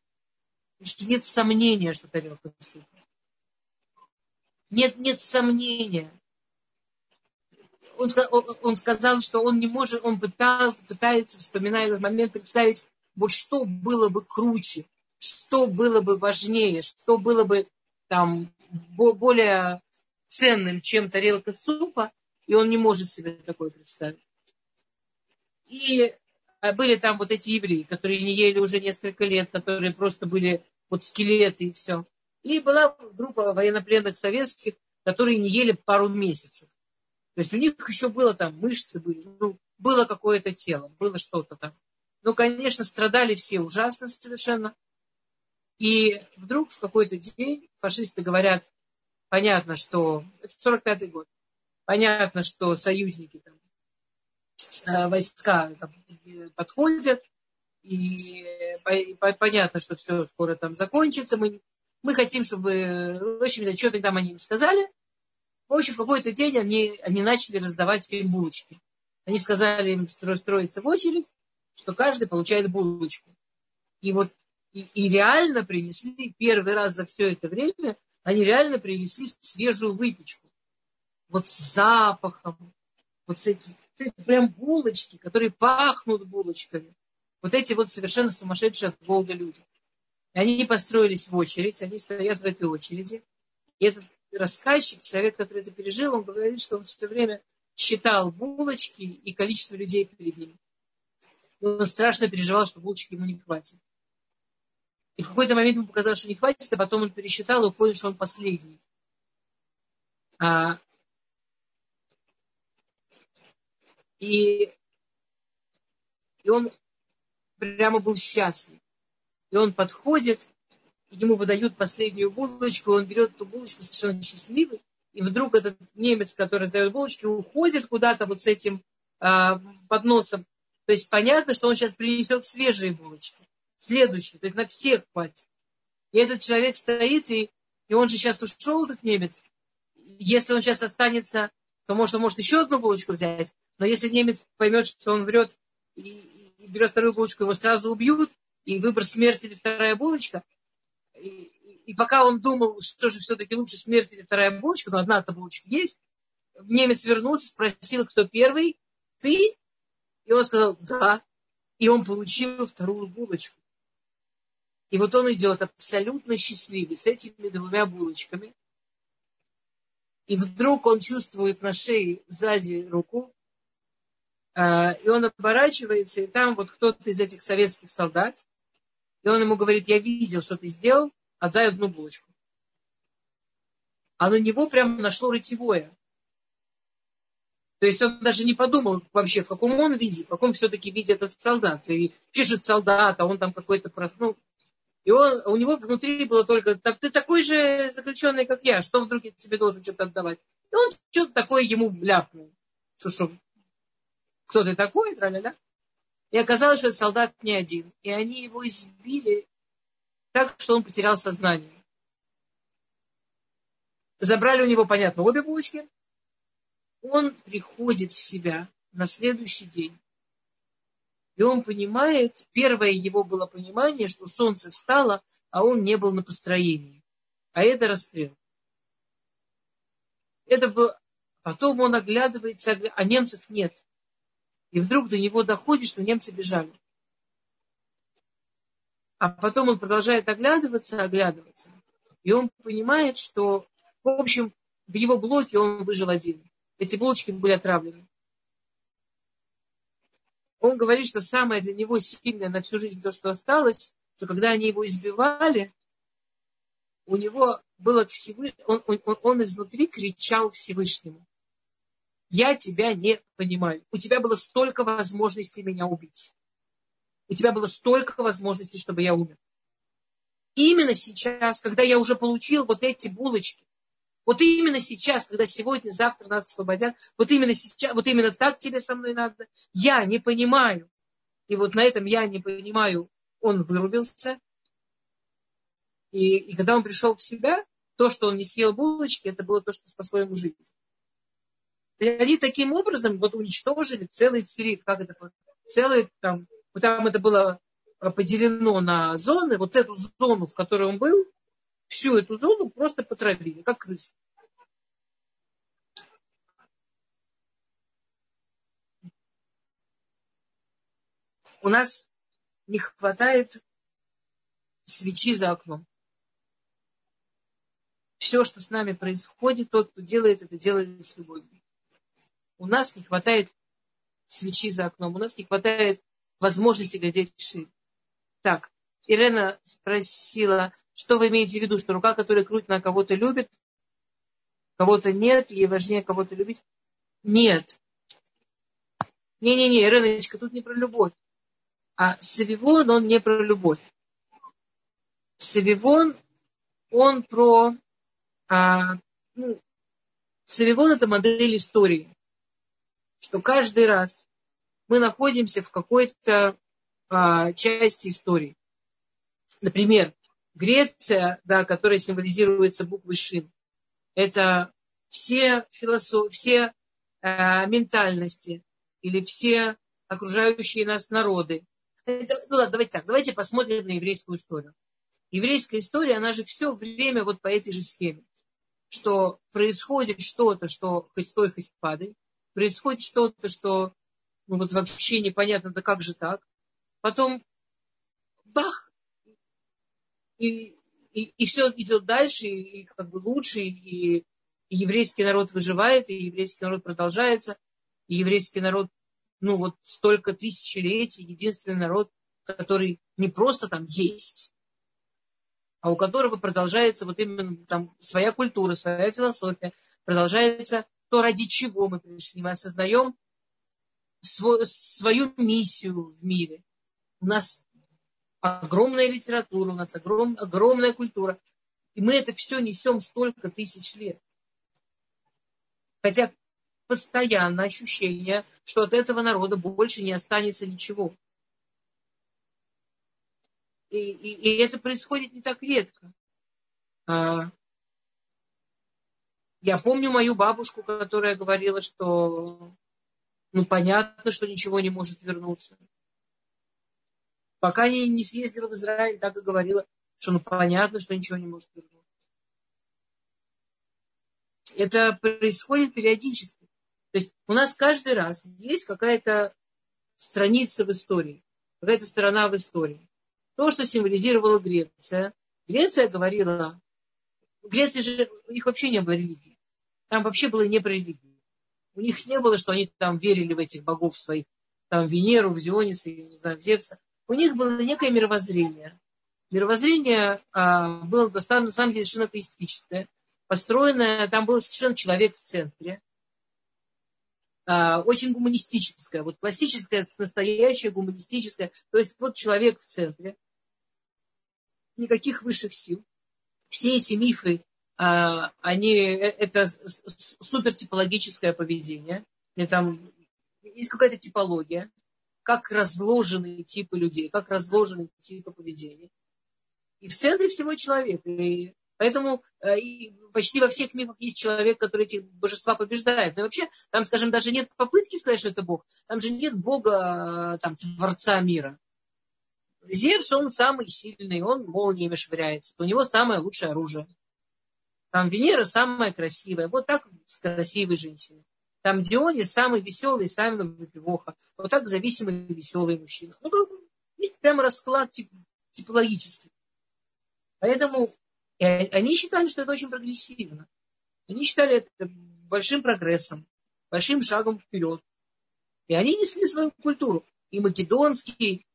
Нет сомнения, что тарелка супа. Нет, нет сомнения. Он, он сказал, что он не может, он пытался, пытается, вспоминая этот момент, представить, вот что было бы круче, что было бы важнее, что было бы там более ценным, чем тарелка супа, и он не может себе такое представить. И а были там вот эти евреи, которые не ели уже несколько лет, которые просто были вот скелеты и все. И была группа военнопленных советских, которые не ели пару месяцев. То есть у них еще было там мышцы были, ну, было какое-то тело, было что-то там. Но, конечно, страдали все ужасно совершенно. И вдруг в какой-то день фашисты говорят, понятно, что это 45-й год, понятно, что союзники там, Э, войска подходят, и понятно, что все скоро там закончится. Мы, мы хотим, чтобы, в общем, что-то там они им сказали. В общем, в какой-то день они, они начали раздавать им булочки. Они сказали им строиться в очередь, что каждый получает булочку. И вот и, и реально принесли первый раз за все это время, они реально принесли свежую выпечку. Вот с запахом, вот с этим, прям булочки, которые пахнут булочками. Вот эти вот совершенно сумасшедшие от голода люди. И они не построились в очередь, они стоят в этой очереди. И этот рассказчик, человек, который это пережил, он говорит, что он все время считал булочки и количество людей перед ним. Он страшно переживал, что булочки ему не хватит. И в какой-то момент ему показалось, что не хватит, а потом он пересчитал и понял, что он последний. А И, и он прямо был счастлив. И он подходит, ему выдают последнюю булочку, он берет эту булочку совершенно счастливый, и вдруг этот немец, который сдает булочки, уходит куда-то вот с этим э, подносом. То есть понятно, что он сейчас принесет свежие булочки. Следующие, то есть на всех хватит. И этот человек стоит, и, и он же сейчас ушел, этот немец. Если он сейчас останется, то может, он может еще одну булочку взять. Но если немец поймет, что он врет и, и берет вторую булочку, его сразу убьют, и выбор смерти или вторая булочка. И, и пока он думал, что же все-таки лучше смерть или вторая булочка, но одна-то булочка есть, немец вернулся, спросил, кто первый, ты? И он сказал, да. И он получил вторую булочку. И вот он идет абсолютно счастливый с этими двумя булочками. И вдруг он чувствует на шее сзади руку, а, и он оборачивается, и там вот кто-то из этих советских солдат, и он ему говорит, я видел, что ты сделал, отдай одну булочку. А на него прямо нашло рытьевое. То есть он даже не подумал вообще, в каком он виде, в каком все-таки виде этот солдат. И пишет солдат, а он там какой-то, ну, И он, у него внутри было только, так ты такой же заключенный, как я, что вдруг я тебе должен что-то отдавать? И он что-то такое ему ляпнул. Что, что, кто ты такой, тра-ля-ля. И оказалось, что этот солдат не один. И они его избили так, что он потерял сознание. Забрали у него, понятно, обе булочки. Он приходит в себя на следующий день. И он понимает, первое его было понимание, что солнце встало, а он не был на построении. А это расстрел. Это был... Потом он оглядывается, а немцев нет. И вдруг до него доходит, что немцы бежали. А потом он продолжает оглядываться, оглядываться. И он понимает, что, в общем, в его блоке он выжил один. Эти булочки были отравлены он говорит, что самое для него сильное на всю жизнь то, что осталось, что когда они его избивали, у него было Всевышний, он, он, он изнутри кричал Всевышнему. Я тебя не понимаю. У тебя было столько возможностей меня убить. У тебя было столько возможностей, чтобы я умер. Именно сейчас, когда я уже получил вот эти булочки, вот именно сейчас, когда сегодня, завтра нас освободят, вот именно сейчас, вот именно так тебе со мной надо. Я не понимаю. И вот на этом я не понимаю, он вырубился. И, и когда он пришел в себя, то, что он не съел булочки, это было то, что спасло ему жизнь. И они таким образом вот уничтожили целый цирик, как это, целый там, вот там это было поделено на зоны, вот эту зону, в которой он был, всю эту зону просто потравили, как крыс. У нас не хватает свечи за окном. Все, что с нами происходит, тот, кто делает это, делает с любовью. У нас не хватает свечи за окном, у нас не хватает возможности глядеть шире. Так, Ирена спросила, что вы имеете в виду, что рука, которая крутит на кого-то любит, кого-то нет, ей важнее кого-то любить? Нет. Не-не-не, Иреночка, тут не про любовь. А Савивон, он не про любовь. Савивон, он про... А, ну, Савивон это модель истории. Что каждый раз мы находимся в какой-то а, части истории. Например, Греция, да, которая символизируется буквой Шин, это все философии, все э, ментальности или все окружающие нас народы. Это, ну ладно, давайте так, давайте посмотрим на еврейскую историю. Еврейская история, она же все время вот по этой же схеме, что происходит что-то, что хоть стой, хоть падай, происходит что-то, что ну, вот вообще непонятно, да как же так. Потом бах, и, и, и все идет дальше, и, и как бы лучше, и, и еврейский народ выживает, и еврейский народ продолжается, и еврейский народ, ну вот столько тысячелетий, единственный народ, который не просто там есть, а у которого продолжается вот именно там своя культура, своя философия, продолжается то, ради чего мы пришли. Мы осознаем свой, свою миссию в мире. У нас огромная литература, у нас огром, огромная культура. И мы это все несем столько тысяч лет. Хотя постоянно ощущение, что от этого народа больше не останется ничего. И, и, и это происходит не так редко. А, я помню мою бабушку, которая говорила, что ну понятно, что ничего не может вернуться. Пока не, не съездила в Израиль, так и говорила, что ну понятно, что ничего не может вернуть. Это происходит периодически. То есть у нас каждый раз есть какая-то страница в истории, какая-то сторона в истории. То, что символизировала Греция. Греция говорила, в Греции же у них вообще не было религии. Там вообще было не про религию. У них не было, что они там верили в этих богов своих, там Венеру, в Диониса, я не знаю, в Зевса у них было некое мировоззрение. Мировоззрение а, было на самом деле, совершенно атеистическое, построенное, там был совершенно человек в центре, а, очень гуманистическое, вот классическое, настоящее гуманистическое, то есть вот человек в центре. никаких высших сил. Все эти мифы, а, они, э, это супертипологическое поведение. И там есть какая-то типология, как разложены типы людей, как разложены типы поведения. И в центре всего человек. И поэтому э, и почти во всех мифах есть человек, который эти божества побеждает. Но вообще, там, скажем, даже нет попытки сказать, что это Бог. Там же нет Бога, там, Творца мира. Зевс, он самый сильный, он молниями швыряется. У него самое лучшее оружие. Там Венера самая красивая. Вот так с красивой женщиной. Там Дионис самый веселый, самый выпивоха. Вот так зависимый веселый мужчина. Ну, как есть прямо расклад тип, типологический. Поэтому и они считали, что это очень прогрессивно. Они считали это большим прогрессом, большим шагом вперед. И они несли свою культуру. И македонский,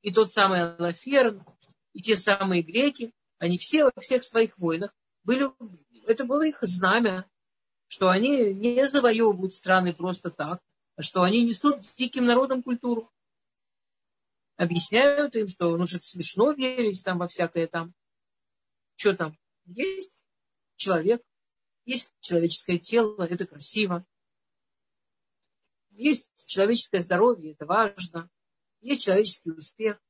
и тот самый Алаферн, и те самые греки, они все во всех своих войнах были, это было их знамя, что они не завоевывают страны просто так, а что они несут диким народам культуру. Объясняют им, что ну, что смешно верить там во всякое там. Что там? Есть человек, есть человеческое тело, это красиво. Есть человеческое здоровье, это важно есть человеческий успех.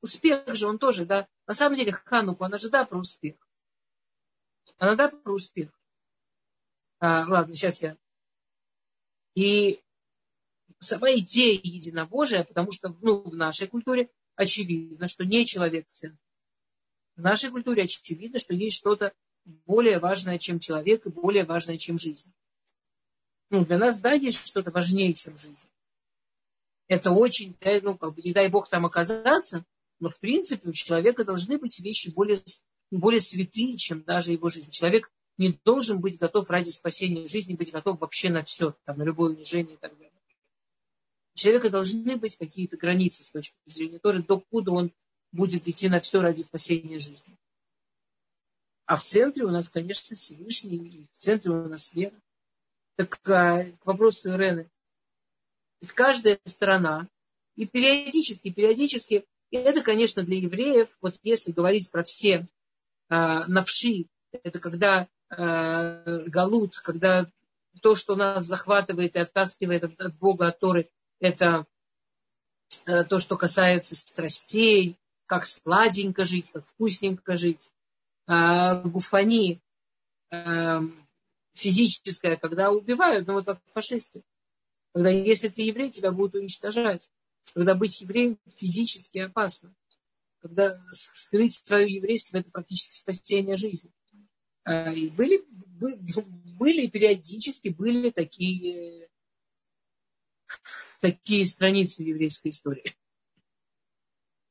Успех же он тоже, да. На самом деле Хануку, она же да про успех. Она да про успех. А, ладно, сейчас я. И сама идея единобожия, потому что ну, в нашей культуре очевидно, что не человек в. В нашей культуре очевидно, что есть что-то более важное, чем человек, и более важное, чем жизнь. Ну, для нас, да, есть что-то важнее, чем жизнь это очень, ну, как бы, не дай бог там оказаться, но в принципе у человека должны быть вещи более, более святые, чем даже его жизнь. Человек не должен быть готов ради спасения жизни, быть готов вообще на все, там, на любое унижение и так далее. У человека должны быть какие-то границы с точки зрения Торы, докуда он будет идти на все ради спасения жизни. А в центре у нас, конечно, Всевышний, в центре у нас вера. Так а, к вопросу Ирены есть каждая страна, и периодически, периодически, и это, конечно, для евреев, вот если говорить про все э, навши, это когда галут, когда то, что нас захватывает и оттаскивает от, от Бога, от Торы, это э, то, что касается страстей, как сладенько жить, как вкусненько жить. Э, гуфани, э, физическое, когда убивают, ну вот как фашисты. Когда если ты еврей, тебя будут уничтожать. Когда быть евреем физически опасно. Когда скрыть свое еврейство, это практически спасение жизни. А, и были, были периодически были такие, такие страницы еврейской истории.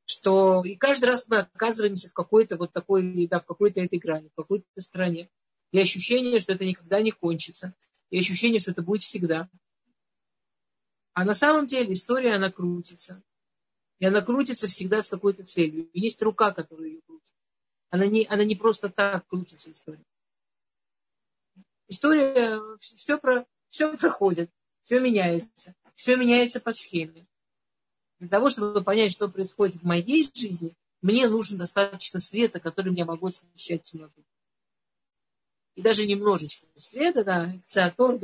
Что и каждый раз мы оказываемся в какой-то вот такой, да, в какой-то этой грани, в какой-то стране. И ощущение, что это никогда не кончится. И ощущение, что это будет всегда. А на самом деле история, она крутится. И она крутится всегда с какой-то целью. И есть рука, которая ее крутит. Она не, она не просто так крутится, история. История, все, про, все проходит, все меняется. Все меняется по схеме. Для того, чтобы понять, что происходит в моей жизни, мне нужно достаточно света, которым я могу освещать темноту. И даже немножечко света, да, кциатор,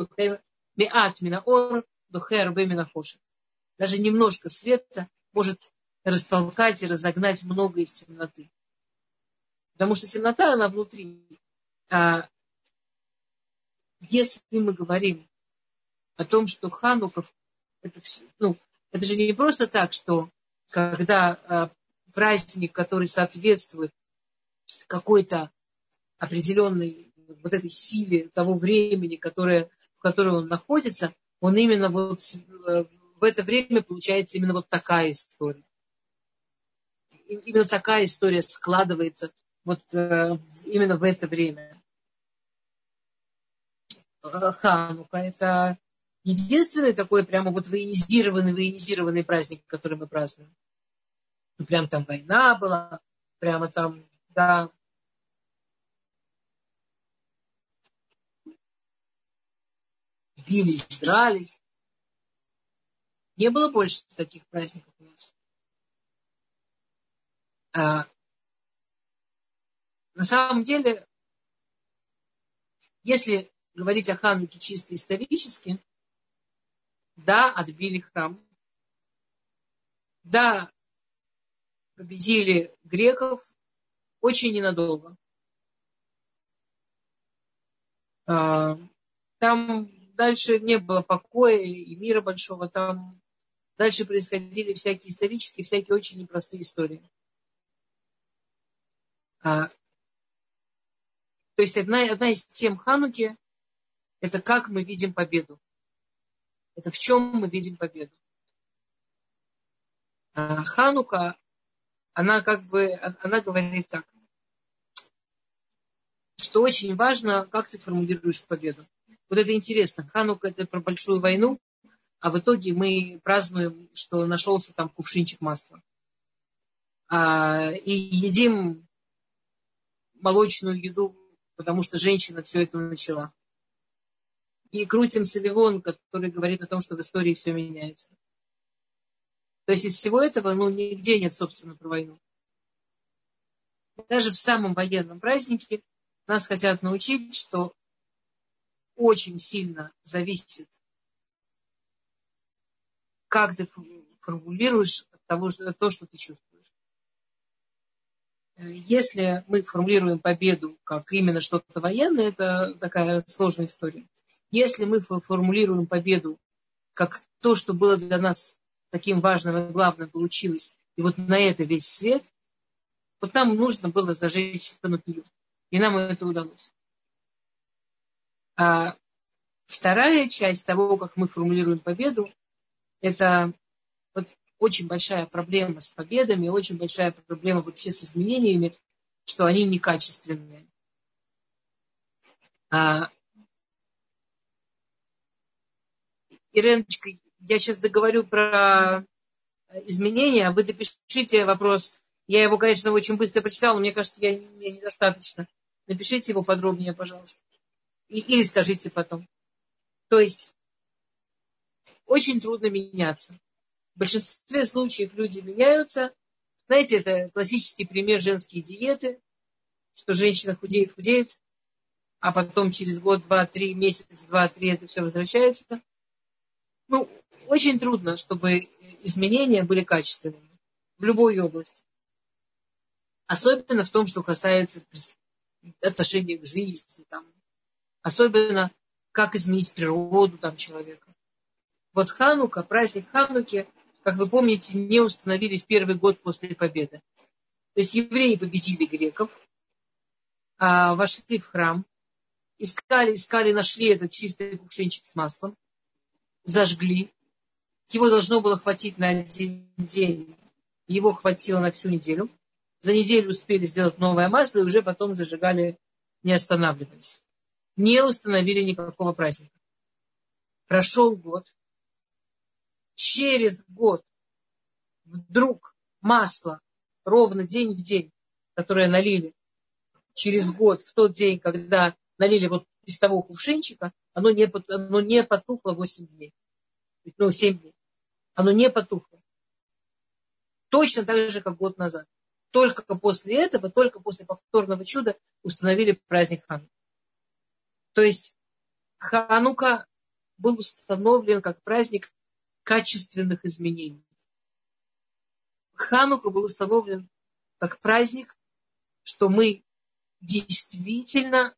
меат, минаор, духер беминафоши. Даже немножко света может растолкать и разогнать много из темноты. Потому что темнота, она внутри. А если мы говорим о том, что Хануков, это, все, ну, это же не просто так, что когда а, праздник, который соответствует какой-то определенной вот этой силе того времени, которое, в котором он находится, он именно вот э, в это время получается именно вот такая история. Именно такая история складывается вот э, именно в это время. Э, Ханука это единственный такой прямо вот военизированный, военизированный праздник, который мы празднуем. Ну, прям там война была, прямо там, да, бились, дрались. Не было больше таких праздников у нас. А, На самом деле, если говорить о Хануке чисто исторически, да, отбили храм. Да, победили греков очень ненадолго. А, там дальше не было покоя и мира большого. Там дальше происходили всякие исторические, всякие очень непростые истории. То есть одна, одна из тем Хануки – это как мы видим победу. Это в чем мы видим победу. А Ханука, она как бы, она говорит так, что очень важно, как ты формулируешь победу. Вот это интересно. Ханука это про большую войну, а в итоге мы празднуем, что нашелся там кувшинчик масла. А, и едим молочную еду, потому что женщина все это начала и крутим Савивон, который говорит о том, что в истории все меняется. То есть из всего этого, ну, нигде нет, собственно, про войну. Даже в самом военном празднике нас хотят научить, что очень сильно зависит, как ты формулируешь от того, что, то, что ты чувствуешь. Если мы формулируем победу как именно что-то военное, это такая сложная история. Если мы формулируем победу как то, что было для нас таким важным и главным получилось, и вот на это весь свет, вот нам нужно было зажечь Ханукию. И нам это удалось. А вторая часть того, как мы формулируем победу, это вот очень большая проблема с победами, очень большая проблема вообще с изменениями, что они некачественные. А Иреночка, я сейчас договорю про изменения, а вы допишите вопрос. Я его, конечно, очень быстро прочитала, но мне кажется, я, недостаточно. Напишите его подробнее, пожалуйста. Или скажите потом. То есть, очень трудно меняться. Большинстве случаев люди меняются. Знаете, это классический пример женские диеты, что женщина худеет, худеет, а потом через год, два, три, месяц, два, три это все возвращается ну, очень трудно, чтобы изменения были качественными в любой области. Особенно в том, что касается отношения к жизни, там, особенно как изменить природу там, человека. Вот Ханука, праздник Хануки, как вы помните, не установили в первый год после победы. То есть евреи победили греков, а, вошли в храм, искали, искали, нашли этот чистый кувшинчик с маслом, зажгли. Его должно было хватить на один день. Его хватило на всю неделю. За неделю успели сделать новое масло и уже потом зажигали, не останавливаясь. Не установили никакого праздника. Прошел год. Через год вдруг масло ровно день в день, которое налили через год, в тот день, когда налили вот из того кувшинчика, оно не, оно не потухло 8 дней. Ну, 7 дней. Оно не потухло. Точно так же, как год назад. Только после этого, только после повторного чуда установили праздник Ханука. То есть Ханука был установлен как праздник качественных изменений. Ханука был установлен как праздник, что мы действительно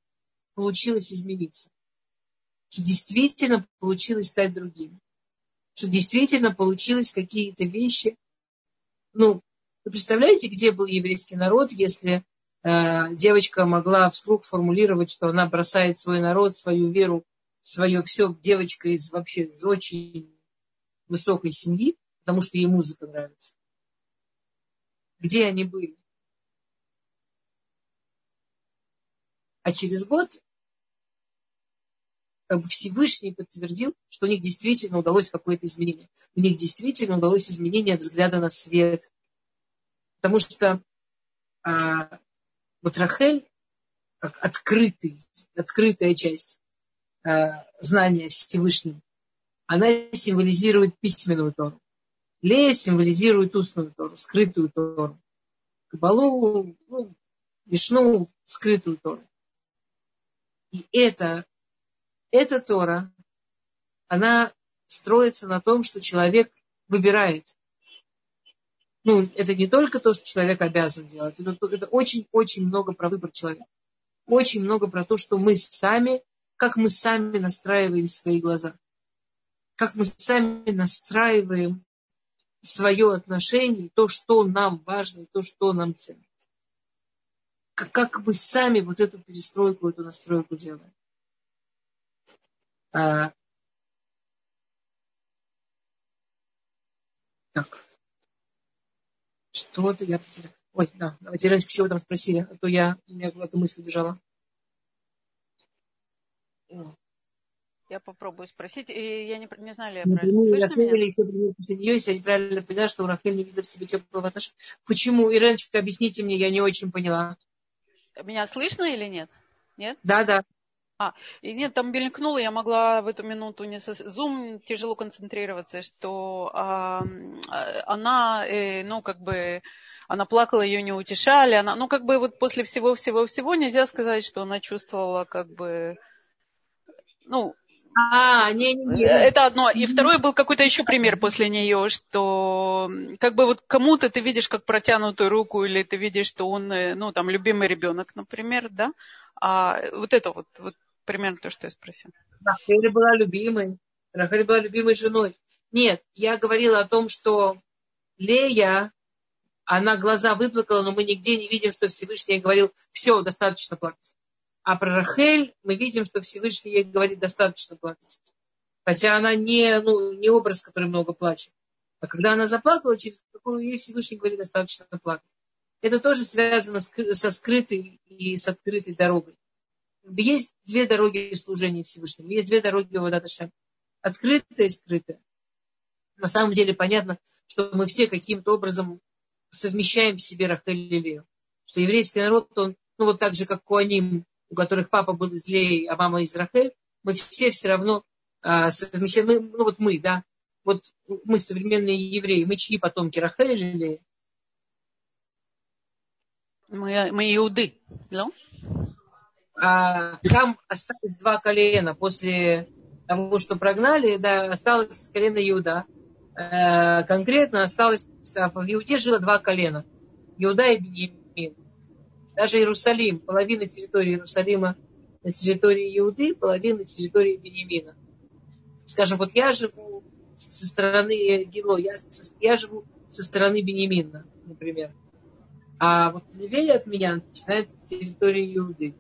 получилось измениться. Что действительно получилось стать другим. Что действительно получилось какие-то вещи. Ну, вы представляете, где был еврейский народ, если э, девочка могла вслух формулировать, что она бросает свой народ, свою веру, свое все, девочка из вообще из очень высокой семьи, потому что ей музыка нравится. Где они были? А через год как бы Всевышний подтвердил, что у них действительно удалось какое-то изменение. У них действительно удалось изменение взгляда на свет. Потому что а, вот Рахель, как открытый, открытая часть а, знания Всевышним, она символизирует письменную Тору. Лея символизирует устную Тору, скрытую Тору. Кабалу, ну, Вишну скрытую Тору. И это, эта Тора, она строится на том, что человек выбирает. Ну, это не только то, что человек обязан делать, это очень-очень много про выбор человека. Очень много про то, что мы сами, как мы сами настраиваем свои глаза. Как мы сами настраиваем свое отношение, то, что нам важно, то, что нам ценно. Как, мы сами вот эту перестройку, эту настройку делаем. А, так. Что-то я потерял. Ой, да, давайте раньше чего там спросили, а то я, у меня куда-то мысль убежала. Я попробую спросить. И я не, не знаю, ли я правильно ну, слышно Рахель меня? Если я неправильно поняла, что у Рахель не видит в себе теплого отношения. Почему? Иреночка, объясните мне, я не очень поняла. Меня слышно или нет? Нет? Да, да. А, и нет, там мелькнуло, я могла в эту минуту не со... Zoom тяжело концентрироваться, что а, она, э, ну, как бы, она плакала, ее не утешали, она, ну, как бы вот после всего-всего-всего нельзя сказать, что она чувствовала, как бы, ну, а, не, не, не. Это одно. И второй был какой-то еще пример после нее, что как бы вот кому-то ты видишь как протянутую руку, или ты видишь, что он, э, ну, там, любимый ребенок, например, да? А вот это вот, вот примерно то, что я спросила. Рахель была любимой. Рахель была любимой женой. Нет, я говорила о том, что Лея, она глаза выплакала, но мы нигде не видим, что Всевышний говорил, все, достаточно плакать. А про Рахель мы видим, что Всевышний ей говорит достаточно плакать. Хотя она не, ну, не образ, который много плачет. А когда она заплакала, через какую ей Всевышний говорит достаточно плакать. Это тоже связано со скрытой и с открытой дорогой. Есть две дороги служения Всевышнему. Есть две дороги в Адаташем. Открытая и скрытая. На самом деле понятно, что мы все каким-то образом совмещаем в себе Рахель и Лею. Что еврейский народ, он, ну вот так же, как Куаним, у которых папа был из Леи, а мама из Рахель, мы все все равно а, совмещаем, мы, ну вот мы, да, вот мы современные евреи, мы чьи потомки, Рахель или Лея? Мы, мы иуды, да? А, там осталось два колена после того, что прогнали, да, осталось колено Иуда. А, конкретно осталось, в Иуде жило два колена. Иуда и Беньямин. Даже Иерусалим, половина территории Иерусалима на территории Иуды, половина на территории Бенемина. Скажем, вот я живу со стороны Гило, я, я живу со стороны Бенемина, например. А вот левее от меня начинается территория Иуды.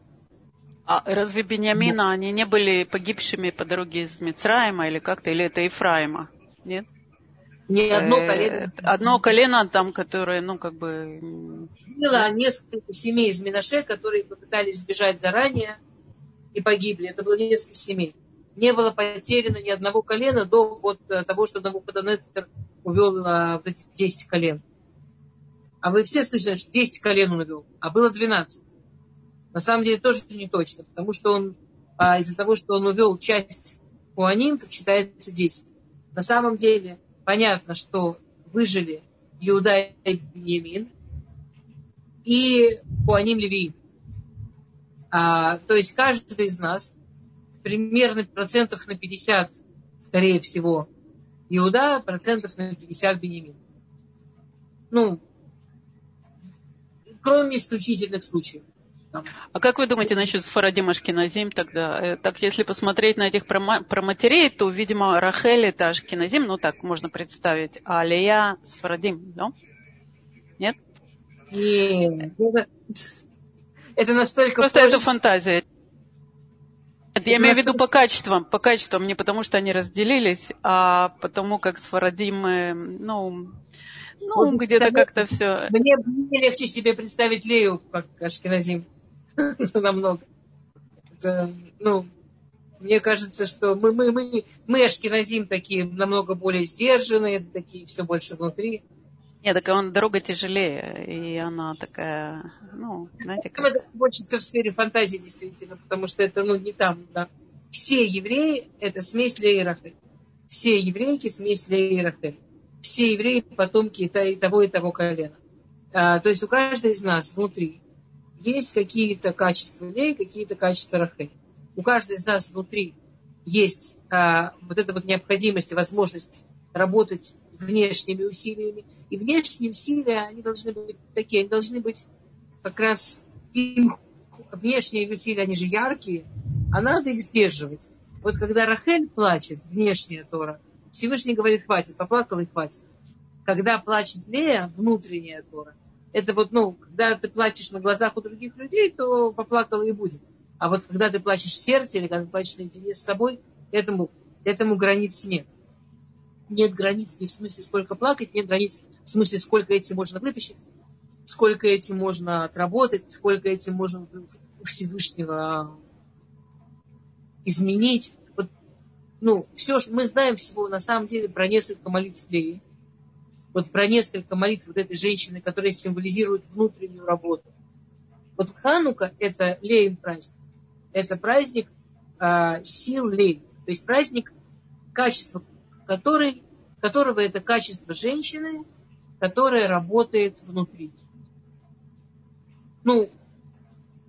А разве Бениамина, они не были погибшими по дороге из Мицраима или как-то, или это Ефраима? Нет? Не одно э, колено. Одно колено там, которое, ну, как бы... Было несколько семей из Минаше, которые попытались сбежать заранее и погибли. Это было несколько семей. Не было потеряно ни одного колена до вот э, того, что Навуходонецер увел а, вот эти 10 колен. А вы все слышали, что 10 колен он увел, а было 12. На самом деле тоже не точно, потому что он а, из-за того, что он увел часть Куаним, так считается 10. На самом деле понятно, что выжили Иуда и Беньямин и Куаним Леви. А, то есть каждый из нас примерно процентов на 50, скорее всего, Иуда, процентов на 50 Беньямин. Ну, кроме исключительных случаев. А как вы думаете насчет Сфарадим Ашкиназим тогда? Э, так, если посмотреть на этих проматерей, то, видимо, Рахель это Ашкиназим, ну так можно представить, а Алия Сфарадим, да? Нет? Нет, это, настолько... Просто позже... это фантазия. Нет, я имею в виду по качествам, по качествам, не потому что они разделились, а потому как Сфарадим, э, ну, ну, вот где-то как-то все. Мне, мне легче себе представить Лею, как Ашкиназим. намного. Это, ну, мне кажется, что мы, мы, мы, мы ашкеназим такие намного более сдержанные, такие все больше внутри. Нет, так он дорога тяжелее, и она такая, ну, знаете, как... Это больше в сфере фантазии, действительно, потому что это, ну, не там, да. Все евреи – это смесь Рахель. Все еврейки – смесь Рахель. Все евреи – потомки и того, и того колена. А, то есть у каждой из нас внутри есть какие-то качества Леи, какие-то качества Рахель. У каждой из нас внутри есть а, вот эта вот необходимость и возможность работать внешними усилиями. И внешние усилия, они должны быть такие, они должны быть как раз им, внешние усилия, они же яркие, а надо их сдерживать. Вот когда Рахель плачет, внешняя Тора, Всевышний говорит, хватит, поплакал и хватит. Когда плачет Лея, внутренняя Тора, это вот, ну, когда ты плачешь на глазах у других людей, то поплакала и будет. А вот когда ты плачешь в сердце или когда ты плачешь наедине с собой, этому, этому границ нет. Нет границ не в смысле сколько плакать, нет границ в смысле сколько этим можно вытащить, сколько этим можно отработать, сколько этим можно у Всевышнего изменить. Вот, ну, все, мы знаем всего на самом деле про несколько молитв Леи. Вот про несколько молитв вот этой женщины, которые символизируют внутреннюю работу. Вот Ханука – это Леин праздник. Это праздник э, сил Лей. То есть праздник качества, который, которого это качество женщины, которая работает внутри. Ну,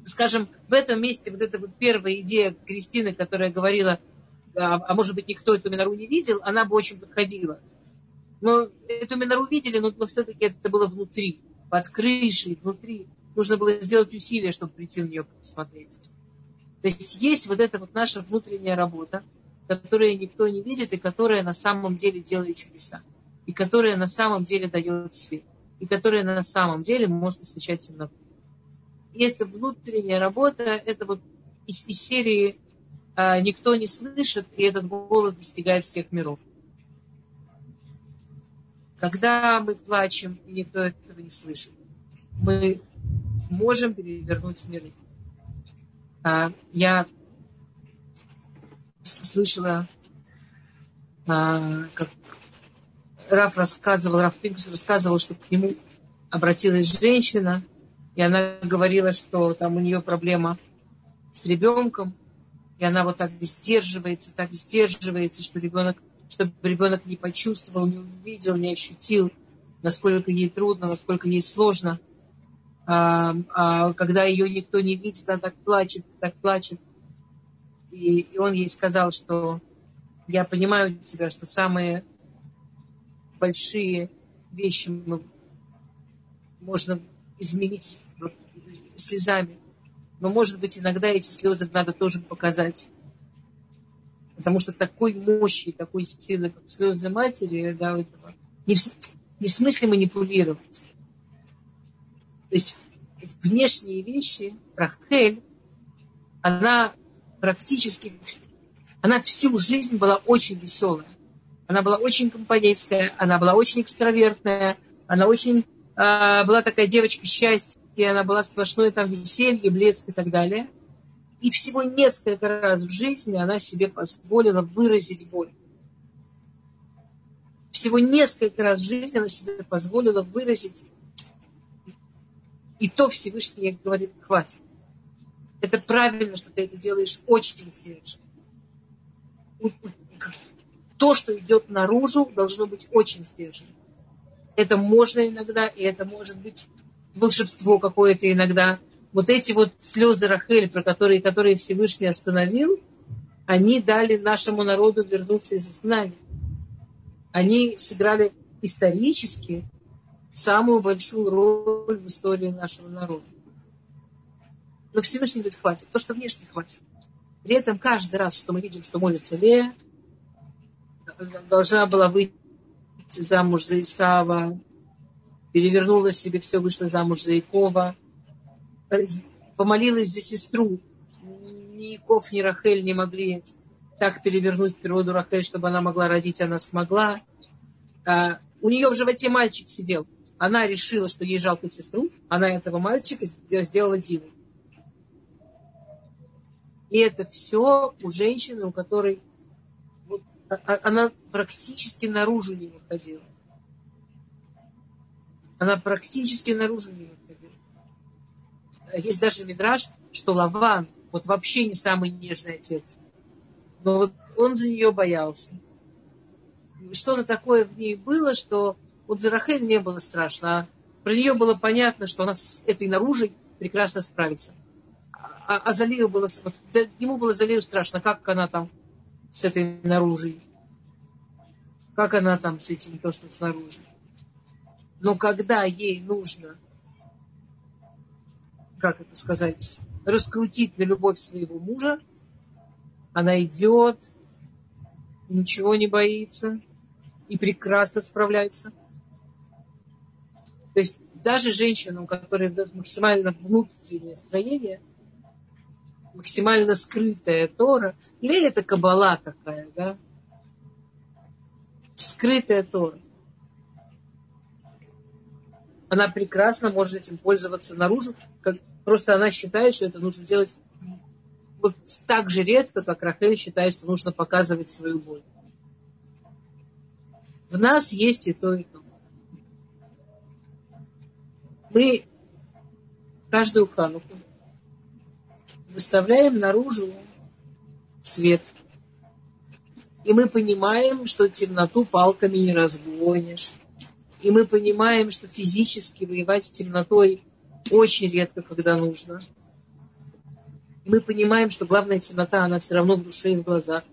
скажем, в этом месте вот эта вот первая идея Кристины, которая говорила, а, а может быть никто эту минору не видел, она бы очень подходила. Но эту минору видели, но, но все-таки это было внутри, под крышей, внутри. Нужно было сделать усилия, чтобы прийти в нее посмотреть. То есть есть вот эта вот наша внутренняя работа, которую никто не видит и которая на самом деле делает чудеса. И которая на самом деле дает свет. И которая на самом деле может освещать темноту. И эта внутренняя работа, это вот из, из серии а, «Никто не слышит, и этот голос достигает всех миров». Когда мы плачем, и никто этого не слышит, мы можем перевернуть миры. А, я слышала, а, как Раф рассказывал, Раф Пинкус рассказывал, что к нему обратилась женщина – и она говорила, что там у нее проблема с ребенком, и она вот так сдерживается, так сдерживается, что ребенок, чтобы ребенок не почувствовал, не увидел, не ощутил, насколько ей трудно, насколько ей сложно. А, а когда ее никто не видит, она так плачет, так плачет. И, и он ей сказал, что я понимаю тебя, что самые большие вещи можно изменить слезами. Но, может быть, иногда эти слезы надо тоже показать. Потому что такой мощи, такой силы, как слезы матери, да, этого, не, в, не в смысле манипулировать. То есть внешние вещи, Рахель, она практически, она всю жизнь была очень веселая. Она была очень компанейская, она была очень экстравертная, она очень а, была такая девочка счастья, она была сплошное там веселье, блеск и так далее. И всего несколько раз в жизни она себе позволила выразить боль. Всего несколько раз в жизни она себе позволила выразить. И то Всевышний говорит, хватит. Это правильно, что ты это делаешь очень сдержанно. То, что идет наружу, должно быть очень сдержанно. Это можно иногда, и это может быть волшебство какое-то иногда. Вот эти вот слезы Рахель, про которые, которые Всевышний остановил, они дали нашему народу вернуться из изгнания. Они сыграли исторически самую большую роль в истории нашего народа. Но Всевышний говорит, хватит. То, что внешне хватит. При этом каждый раз, что мы видим, что молится Лея, должна была выйти замуж за Исава, перевернула себе все, вышла замуж за Якова, помолилась за сестру. Ни Яков, ни Рахель не могли так перевернуть природу Рахель, чтобы она могла родить, она смогла. А, у нее в животе мальчик сидел. Она решила, что ей жалко сестру. Она этого мальчика сделала дивой. И это все у женщины, у которой а, а, она практически наружу не выходила. Она практически наружу не выходила. Есть даже мидраж, что Лаван вот вообще не самый нежный отец. Но вот он за нее боялся. Что-то такое в ней было, что вот за Рахель не было страшно, а про нее было понятно, что она с этой наружей прекрасно справиться. А, а Залию было, вот, ему было Залию страшно, как она там с этой наружей, как она там с этим, то, что снаружи. Но когда ей нужно, как это сказать, раскрутить на любовь своего мужа, она идет, ничего не боится и прекрасно справляется. То есть даже женщина, у которой максимально внутреннее строение, максимально скрытая Тора, или это кабала такая, да? Скрытая Тора. Она прекрасно может этим пользоваться наружу, просто она считает, что это нужно делать вот так же редко, как Рахель считает, что нужно показывать свою боль. В нас есть и то, и то. Мы каждую хануку выставляем наружу свет. И мы понимаем, что темноту палками не разгонишь. И мы понимаем, что физически воевать с темнотой очень редко, когда нужно. И мы понимаем, что главная темнота, она все равно в душе и в глазах.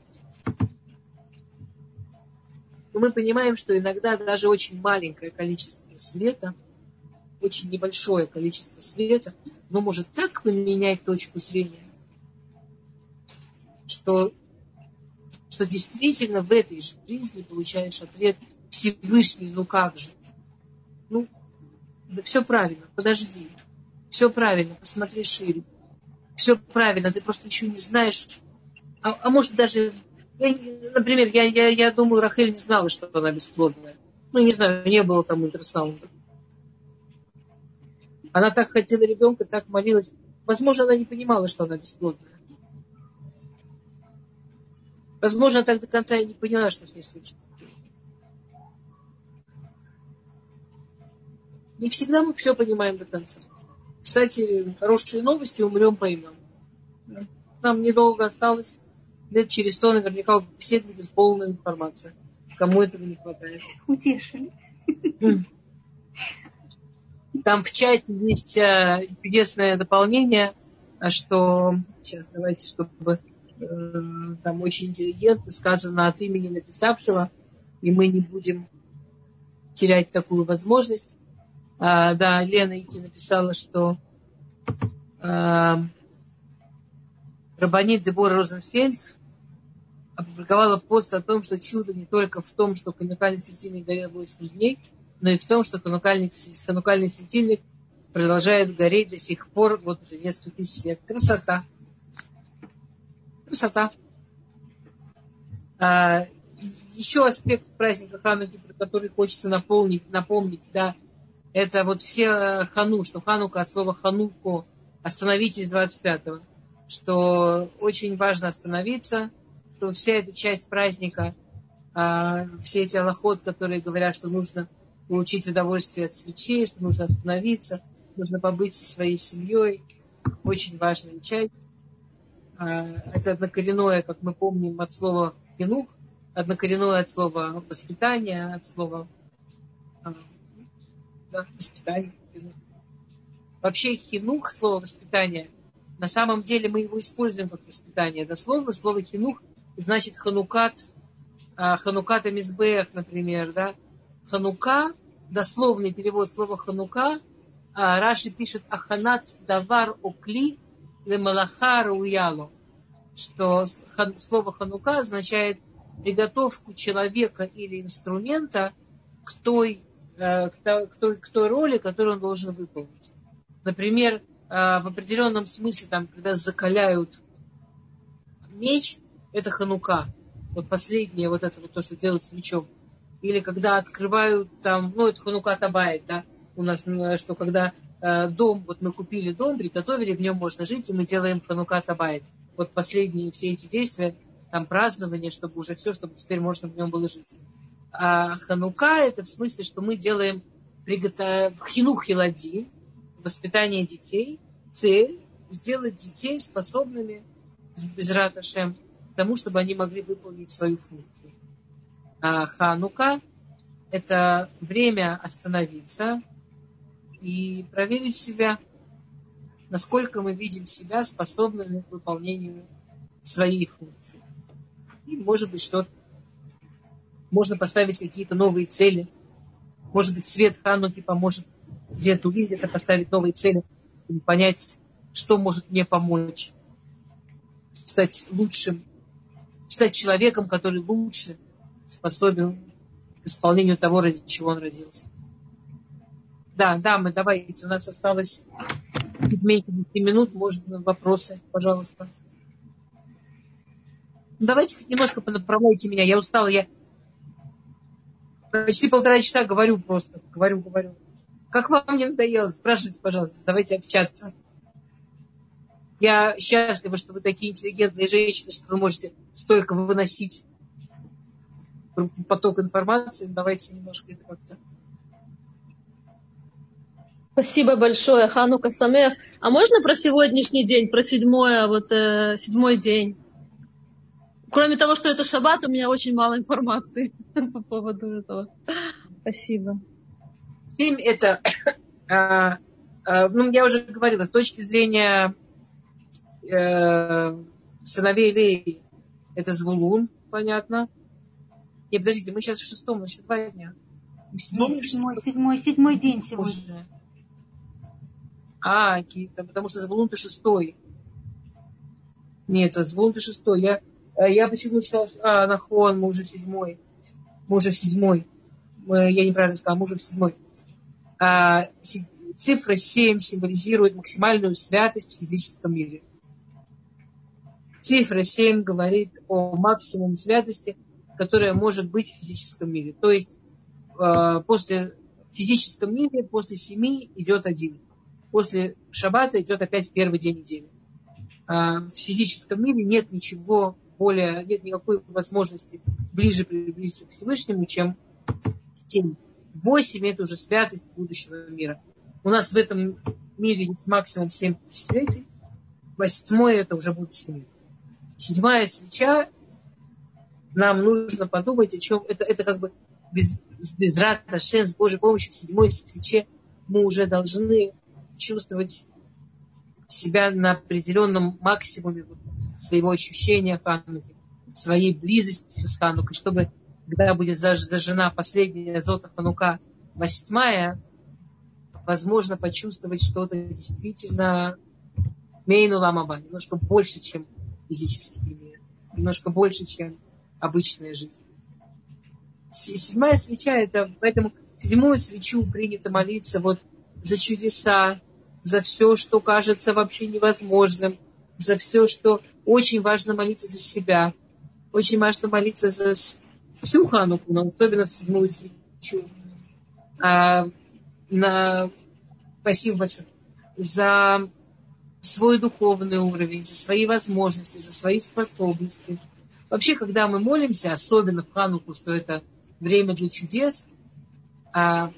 Но мы понимаем, что иногда даже очень маленькое количество света – очень небольшое количество света, но может так поменять точку зрения, что, что действительно в этой жизни получаешь ответ Всевышний, ну как же? Ну, да все правильно, подожди. Все правильно, посмотри шире. Все правильно, ты просто еще не знаешь. А, а может даже, я, например, я, я, я думаю, Рахель не знала, что она бесплодная. Ну, не знаю, не было там ультрасаунда. Она так хотела ребенка, так молилась. Возможно, она не понимала, что она бесплодная. Возможно, так до конца и не поняла, что с ней случилось. Не всегда мы все понимаем до конца. Кстати, хорошие новости, умрем поймем. Нам недолго осталось. Лет через сто наверняка в беседе будет полная информация. Кому этого не хватает. Утешили. Там в чате есть э, чудесное дополнение, а что сейчас давайте, чтобы э, там очень интеллигентно сказано от имени написавшего, и мы не будем терять такую возможность. А, да, Лена Ики написала, что а, Рабанит Дебора Розенфельд опубликовала пост о том, что чудо не только в том, что уникальный светильник горел 8 дней, но и в том, что ханукальный светильник продолжает гореть до сих пор, вот уже несколько тысяч лет. Красота. Красота. А, еще аспект праздника Хануки, про который хочется напомнить, напомнить, да, это вот все э, хану, что ханука от слова хануку, остановитесь 25-го, что очень важно остановиться, что вся эта часть праздника, а, все эти аллоход, которые говорят, что нужно получить удовольствие от свечей, что нужно остановиться, нужно побыть со своей семьей. Очень важная часть. А, это однокоренное, как мы помним, от слова хинух, однокоренное от слова воспитание, от слова а, да, воспитание. Вообще хинух, слово воспитание, на самом деле мы его используем как воспитание. Дословно слово хинух значит ханукат, а, ханукат мизбех, например, да. Ханука дословный перевод слова ханука, а, Раши пишет Аханат давар окли лемалаха руяло, что слово ханука означает приготовку человека или инструмента к той, к той, к той роли, которую он должен выполнить. Например, э, в определенном смысле, там, когда закаляют меч, это ханука. Вот последнее, вот это вот то, что делают с мечом или когда открывают там, ну, это Ханука Табайт, да, у нас, ну, что когда э, дом, вот мы купили дом, приготовили, в нем можно жить, и мы делаем Ханука Табайт. Вот последние все эти действия, там празднование, чтобы уже все, чтобы теперь можно в нем было жить. А Ханука это в смысле, что мы делаем приготов... хинух хилади, воспитание детей, цель сделать детей способными без раташем к тому, чтобы они могли выполнить свою функцию. А Ханука – это время остановиться и проверить себя. насколько мы видим себя способными к выполнению своих функций. И, может быть, что можно поставить какие-то новые цели. Может быть, свет Хануки поможет где-то увидеть это, поставить новые цели, понять, что может мне помочь стать лучшим, стать человеком, который лучше способен к исполнению того, ради чего он родился. Да, да, мы давайте, у нас осталось меньше 10 минут, можно вопросы, пожалуйста. Ну, давайте немножко понаправляйте меня, я устала, я почти полтора часа говорю просто, говорю, говорю. Как вам не надоело? Спрашивайте, пожалуйста, давайте общаться. Я счастлива, что вы такие интеллигентные женщины, что вы можете столько выносить поток информации. Давайте немножко это как-то Спасибо большое, Ханука Самех. А можно про сегодняшний день, про седьмое, вот э, седьмой день? Кроме того, что это шаббат, у меня очень мало информации по поводу этого. Спасибо. Семь это, э, э, ну, я уже говорила, с точки зрения э, сыновей Леи, это Звулун, понятно. И подождите, мы сейчас в шестом, еще два дня. Седьмой, седьмой, седьмой, седьмой день сегодня. Уже. А, потому что Звулун ты шестой. Нет, Звулун ты шестой. Я, я почему читала, а, Нахон, мы уже седьмой. Мы уже в седьмой. Мы, я неправильно сказала, мы уже в седьмой. А, цифра 7 символизирует максимальную святость в физическом мире. Цифра 7 говорит о максимуме святости, которая может быть в физическом мире. То есть э, после в физическом мире после семи идет один после шаббата идет опять первый день недели. А в физическом мире нет ничего более, нет никакой возможности ближе приблизиться к Всевышнему, чем тень. Восемь – это уже святость будущего мира. У нас в этом мире есть максимум семь тысячелетий. Восьмое – это уже будущий мир. Седьмая свеча, нам нужно подумать, о чем это, это как бы без, без рата, с Божьей помощью в седьмой свече мы уже должны чувствовать себя на определенном максимуме своего ощущения Хануки, своей близостью с Ханукой, чтобы когда будет зажжена последняя зота Ханука, восьмая, возможно почувствовать что-то действительно мейну ламаба, немножко больше, чем физический мир, немножко больше, чем обычная жизнь. Седьмая свеча, это поэтому седьмую свечу принято молиться вот за чудеса, за все, что кажется вообще невозможным, за все, что очень важно молиться за себя, очень важно молиться за всю Хануку, но особенно в седьмую свечу. А, на... Спасибо большое. За свой духовный уровень, за свои возможности, за свои способности. Вообще, когда мы молимся, особенно в Хануку, что это время для чудес, а,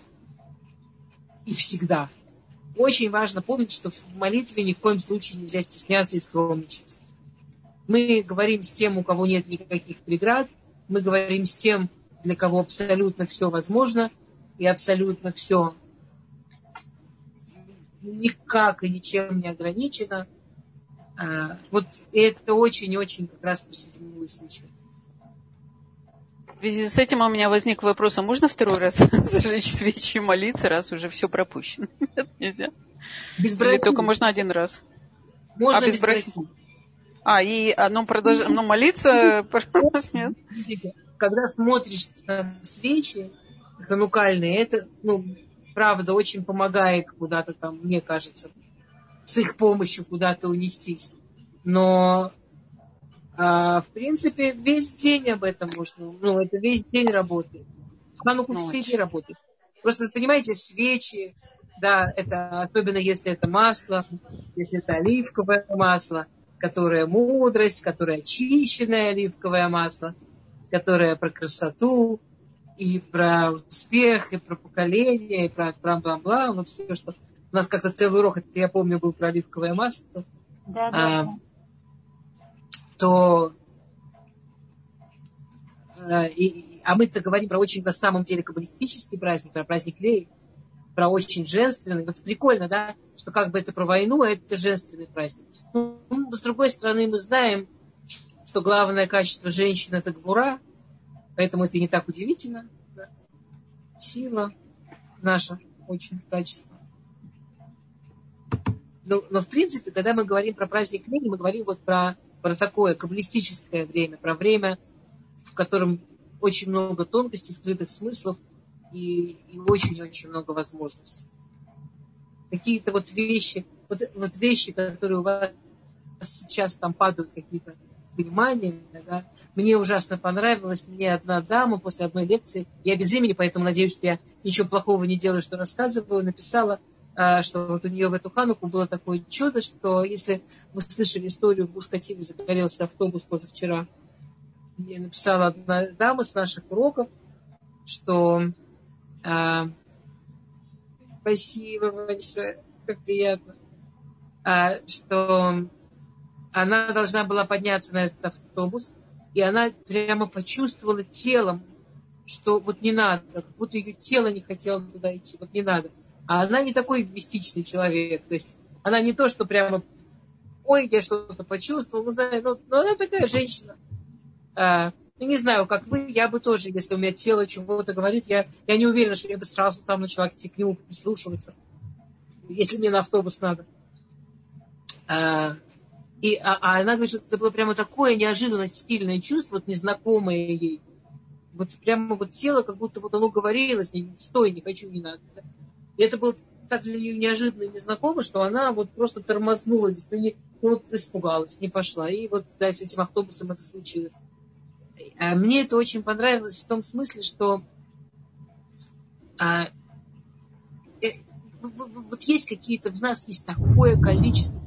и всегда – очень важно помнить, что в молитве ни в коем случае нельзя стесняться и скромничать. Мы говорим с тем, у кого нет никаких преград, мы говорим с тем, для кого абсолютно все возможно и абсолютно все никак и ничем не ограничено. А, вот это очень-очень как раз про седьмую свечу. Связи с этим у меня возник вопрос, а можно второй раз зажечь свечи и молиться, раз уже все пропущено? Нет, нельзя. Без Или только можно один раз? Можно а без, без брахи. А, и одно продолж... но молиться нет. Когда смотришь на свечи ханукальные, это, ну, правда, очень помогает куда-то там, мне кажется, с их помощью куда-то унестись. Но а, в принципе, весь день об этом можно. Ну, это весь день работает. Хануку все дни работает. Просто, понимаете, свечи, да, это особенно если это масло, если это оливковое масло, которое мудрость, которое очищенное оливковое масло, которое про красоту, и про успех, и про поколение, и про бла-бла-бла, вот все, что... У нас как-то целый урок, это я помню, был про оливковое масло. Да, да. А, то э, и, а мы-то говорим про очень на самом деле каббалистический праздник, про праздник Лей. про очень женственный. Вот прикольно, да, что как бы это про войну, а это женственный праздник. Ну, с другой стороны, мы знаем, что главное качество женщины – это гвура, поэтому это не так удивительно. Да? Сила наша очень качество. Но, но в принципе, когда мы говорим про праздник Лени, мы говорим вот про, про такое каббалистическое время, про время, в котором очень много тонкостей, скрытых смыслов и, очень-очень много возможностей. Какие-то вот вещи, вот, вот вещи, которые у вас сейчас там падают какие-то понимания, да, мне ужасно понравилось, мне одна дама после одной лекции, я без имени, поэтому надеюсь, что я ничего плохого не делаю, что рассказываю, написала, что вот у нее в эту хануку было такое чудо, что если вы слышали историю, в Бушкативе загорелся автобус позавчера, мне написала одна дама с наших уроков, что а, спасибо большое, как приятно, а, что она должна была подняться на этот автобус, и она прямо почувствовала телом, что вот не надо, как будто ее тело не хотело туда идти, вот не надо. А она не такой мистичный человек. То есть она не то, что прямо, ой, я что-то почувствовала, ну, знаю, но, но она такая женщина. А, ну, не знаю, как вы, я бы тоже, если у меня тело чего-то говорит, я, я не уверена, что я бы сразу там начала идти к нему прислушиваться, если мне на автобус надо. А, и, а, а она говорит, что это было прямо такое неожиданно сильное чувство, вот незнакомое ей. Вот прямо вот тело, как будто вот оно говорило с ней, стой, не хочу, не надо. И это было так для нее неожиданно и незнакомо, что она вот просто тормознула, действительно, ну, вот испугалась, не пошла. И вот да, с этим автобусом это случилось. А мне это очень понравилось в том смысле, что а, э, вот есть какие-то, в нас есть такое количество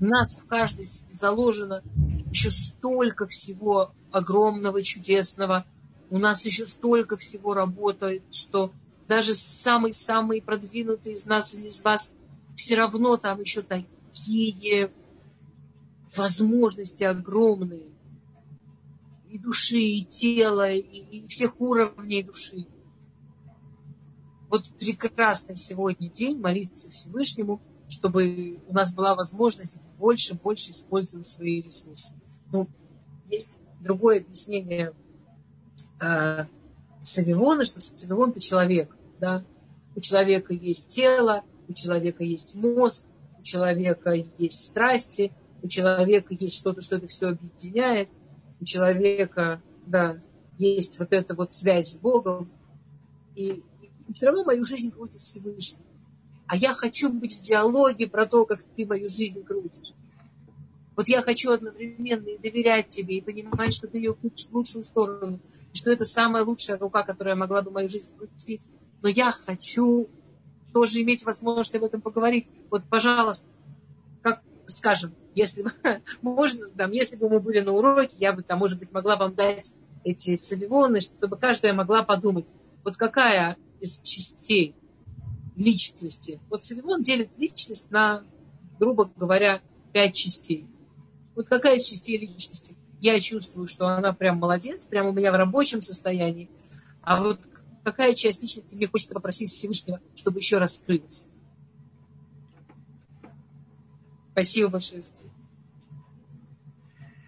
У нас в каждой заложено еще столько всего огромного, чудесного. У нас еще столько всего работает, что даже самый-самый продвинутый из нас или из вас, все равно там еще такие возможности огромные. И души, и тела, и, и всех уровней души. Вот прекрасный сегодня день молиться Всевышнему, чтобы у нас была возможность больше, больше использовать свои ресурсы. Ну, есть другое объяснение Савивона, что Савивон это человек да. У человека есть тело, у человека есть мозг, у человека есть страсти, у человека есть что-то, что это все объединяет, у человека, да, есть вот эта вот связь с Богом. И, и все равно мою жизнь крутит Всевышний. А я хочу быть в диалоге про то, как ты мою жизнь крутишь. Вот я хочу одновременно и доверять тебе, и понимать, что ты ее крутишь в лучшую сторону, что это самая лучшая рука, которая могла бы мою жизнь крутить но я хочу тоже иметь возможность об этом поговорить. Вот, пожалуйста, как скажем, если можно, там, если бы мы были на уроке, я бы там, может быть, могла вам дать эти савивоны, чтобы каждая могла подумать, вот какая из частей личности. Вот савивон делит личность на, грубо говоря, пять частей. Вот какая из частей личности? Я чувствую, что она прям молодец, прям у меня в рабочем состоянии. А вот какая часть личности мне хочется попросить Всевышнего, чтобы еще раскрылась. Спасибо большое.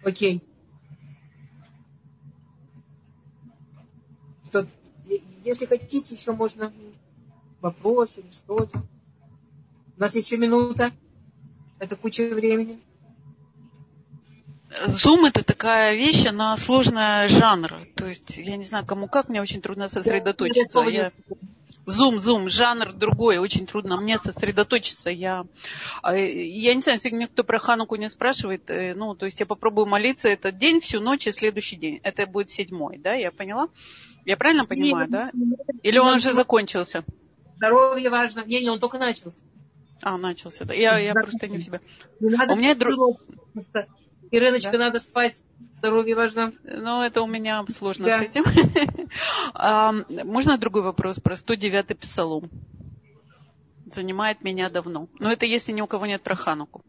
Окей. Что, если хотите, еще можно вопрос или что-то. У нас еще минута. Это куча времени. Зум это такая вещь, она сложная жанр. То есть, я не знаю, кому как, мне очень трудно сосредоточиться. Я... Зум, зум, жанр другой, очень трудно мне сосредоточиться. Я, а, я не знаю, если мне кто про Хануку не спрашивает, э, ну, то есть я попробую молиться этот день, всю ночь и следующий день. Это будет седьмой, да, я поняла? Я правильно понимаю, да? Или он уже закончился? Здоровье важно. Не, не, он только начался. А, начался, да. Я, я просто не в себя. У меня друг... Ириночка, да? надо спать, здоровье важно. Ну, это у меня сложно да. с этим. Можно другой вопрос про 109-й псалом? Занимает меня давно. Но это если ни у кого нет про Хануку.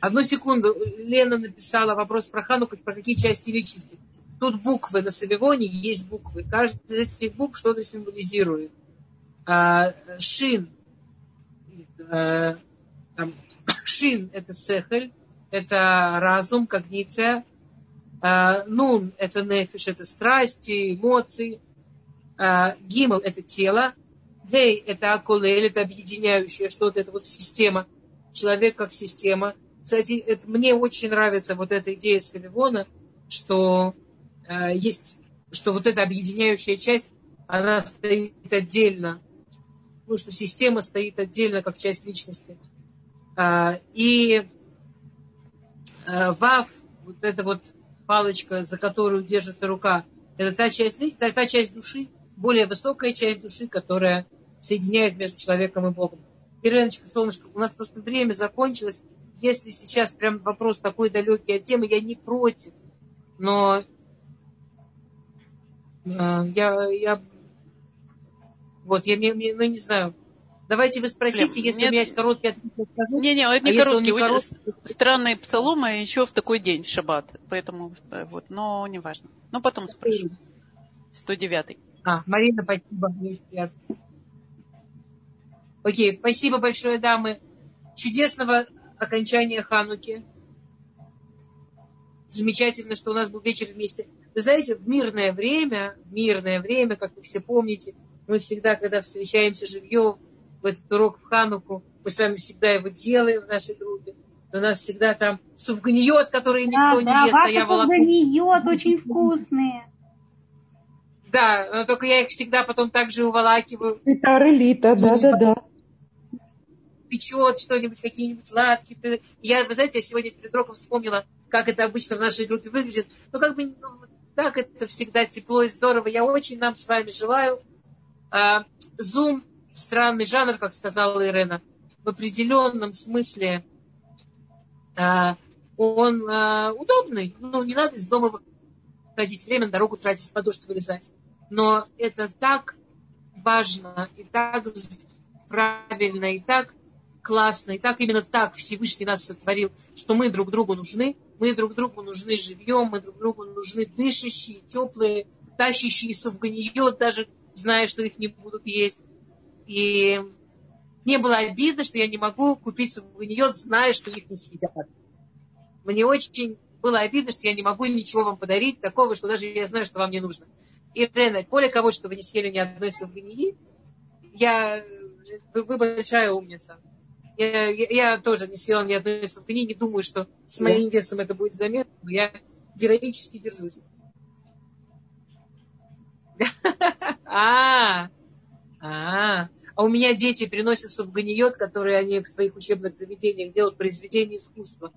Одну секунду. Лена написала вопрос про Хануку, про какие части личности. тут буквы на Савивоне есть буквы. Каждая из этих букв что-то символизирует. А, шин. А, там, шин – это сехель, это разум, когниция. А, нун – это нефиш, это страсти, эмоции. А, гимл – это тело. Гей – это акулель, это объединяющее что-то, это вот система. Человек как система. Кстати, это, мне очень нравится вот эта идея Саливона, что э, есть, что вот эта объединяющая часть, она стоит отдельно. Ну, что система стоит отдельно, как часть личности. Э, и э, Вав, вот эта вот палочка, за которую держится рука, это та часть, та, та часть души, более высокая часть души, которая соединяет между человеком и Богом. Иреночка, солнышко, у нас просто время закончилось. Если сейчас прям вопрос такой далекий от темы, я не против. Но э, я, я вот, я, я, ну, не знаю. Давайте вы спросите, Блин, если нет, у меня есть короткий ответ, я скажу. Не, не, это не а короткий. Не короткий... Странные псаломы еще в такой день, в шаббат. Поэтому, э, вот, но не важно. Но потом спрошу. 109. А, Марина, спасибо. Окей, спасибо большое, дамы. Чудесного окончания Хануки. Замечательно, что у нас был вечер вместе. Вы знаете, в мирное время, в мирное время, как вы все помните, мы всегда, когда встречаемся живьем, в этот урок в Хануку, мы с вами всегда его делаем в нашей группе. У нас всегда там сувгниет, который никто да, не ест, а я волоку. сувгниет очень вкусные. Да, но только я их всегда потом также уволакиваю. Это релита, да-да-да печет что-нибудь, какие-нибудь ладки. Я, вы знаете, я сегодня перед уроком вспомнила, как это обычно в нашей группе выглядит. Ну, как бы, ну, так это всегда тепло и здорово. Я очень нам с вами желаю. Зум – странный жанр, как сказала Ирена. В определенном смысле а, он а, удобный. Ну, не надо из дома выходить, время на дорогу тратить, с подушки вылезать. Но это так важно и так правильно, и так классно, и так именно так Всевышний нас сотворил, что мы друг другу нужны, мы друг другу нужны живьем, мы друг другу нужны дышащие, теплые, тащащиеся в ганиот, даже зная, что их не будут есть. И мне было обидно, что я не могу купить сувгниот, зная, что их не съедят. Мне очень было обидно, что я не могу ничего вам подарить, такого, что даже я знаю, что вам не нужно. И, Рена, более кого, что вы не съели ни одной сувгнии, я, вы, вы большая умница. Я, я, я тоже не съела ни одной сувгни, не думаю, что с моим весом это будет заметно, но я героически держусь. А, а, а у меня дети приносят субганиот, которые они в своих учебных заведениях делают произведения искусства.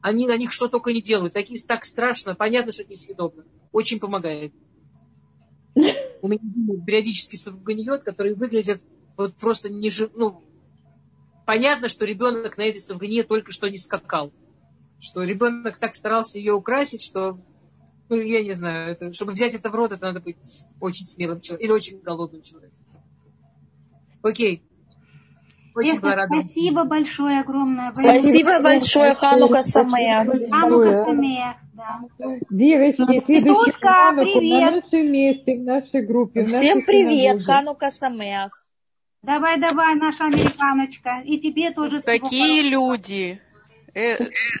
Они на них что только не делают. Такие так страшно. Понятно, что это несъедобно. Очень помогает. У меня периодически субганиот, которые выглядят вот просто не ну, понятно, что ребенок на этой сувгне только что не скакал. Что ребенок так старался ее украсить, что, ну, я не знаю, это, чтобы взять это в рот, это надо быть очень смелым человеком или очень голодным человеком. Окей. Очень Эх, Спасибо большое, огромное. Спасибо большое, Ханука Самея. Ханука Самея, да. Девочки, Петушка, привет. На нашем месте, в нашей группе. Всем привет, Ханука Самеях. Давай, давай, наша американочка. И тебе тоже Какие люди? Э...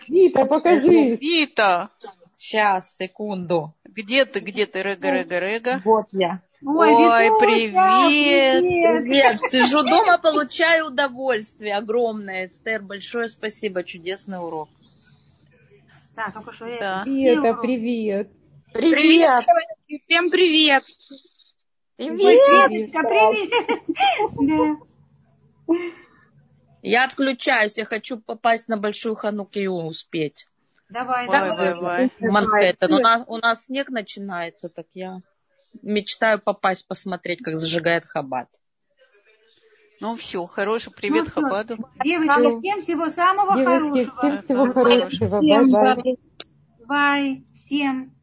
Вита, покажи. Вита. Сейчас, секунду. Где ты, где ты, Рега, Рега, Рега? Вот я. Ой, Ой привет. привет. Привет. Сижу дома, получаю удовольствие огромное. Эстер, большое спасибо. Чудесный урок. Так, а что я... Да. Привет, привет. Привет. Всем привет. Привет! привет! Я отключаюсь, я хочу попасть на большую ханукию успеть. Давай, давай. давай. Манхэттен. У нас, у нас снег начинается, так я мечтаю попасть посмотреть, как зажигает Хабад. Ну все, хороший привет ну, Хабаду. Девочки, всем всего самого Девочки, хорошего. Всем всего хорошего. Bye-bye. Bye. Всем.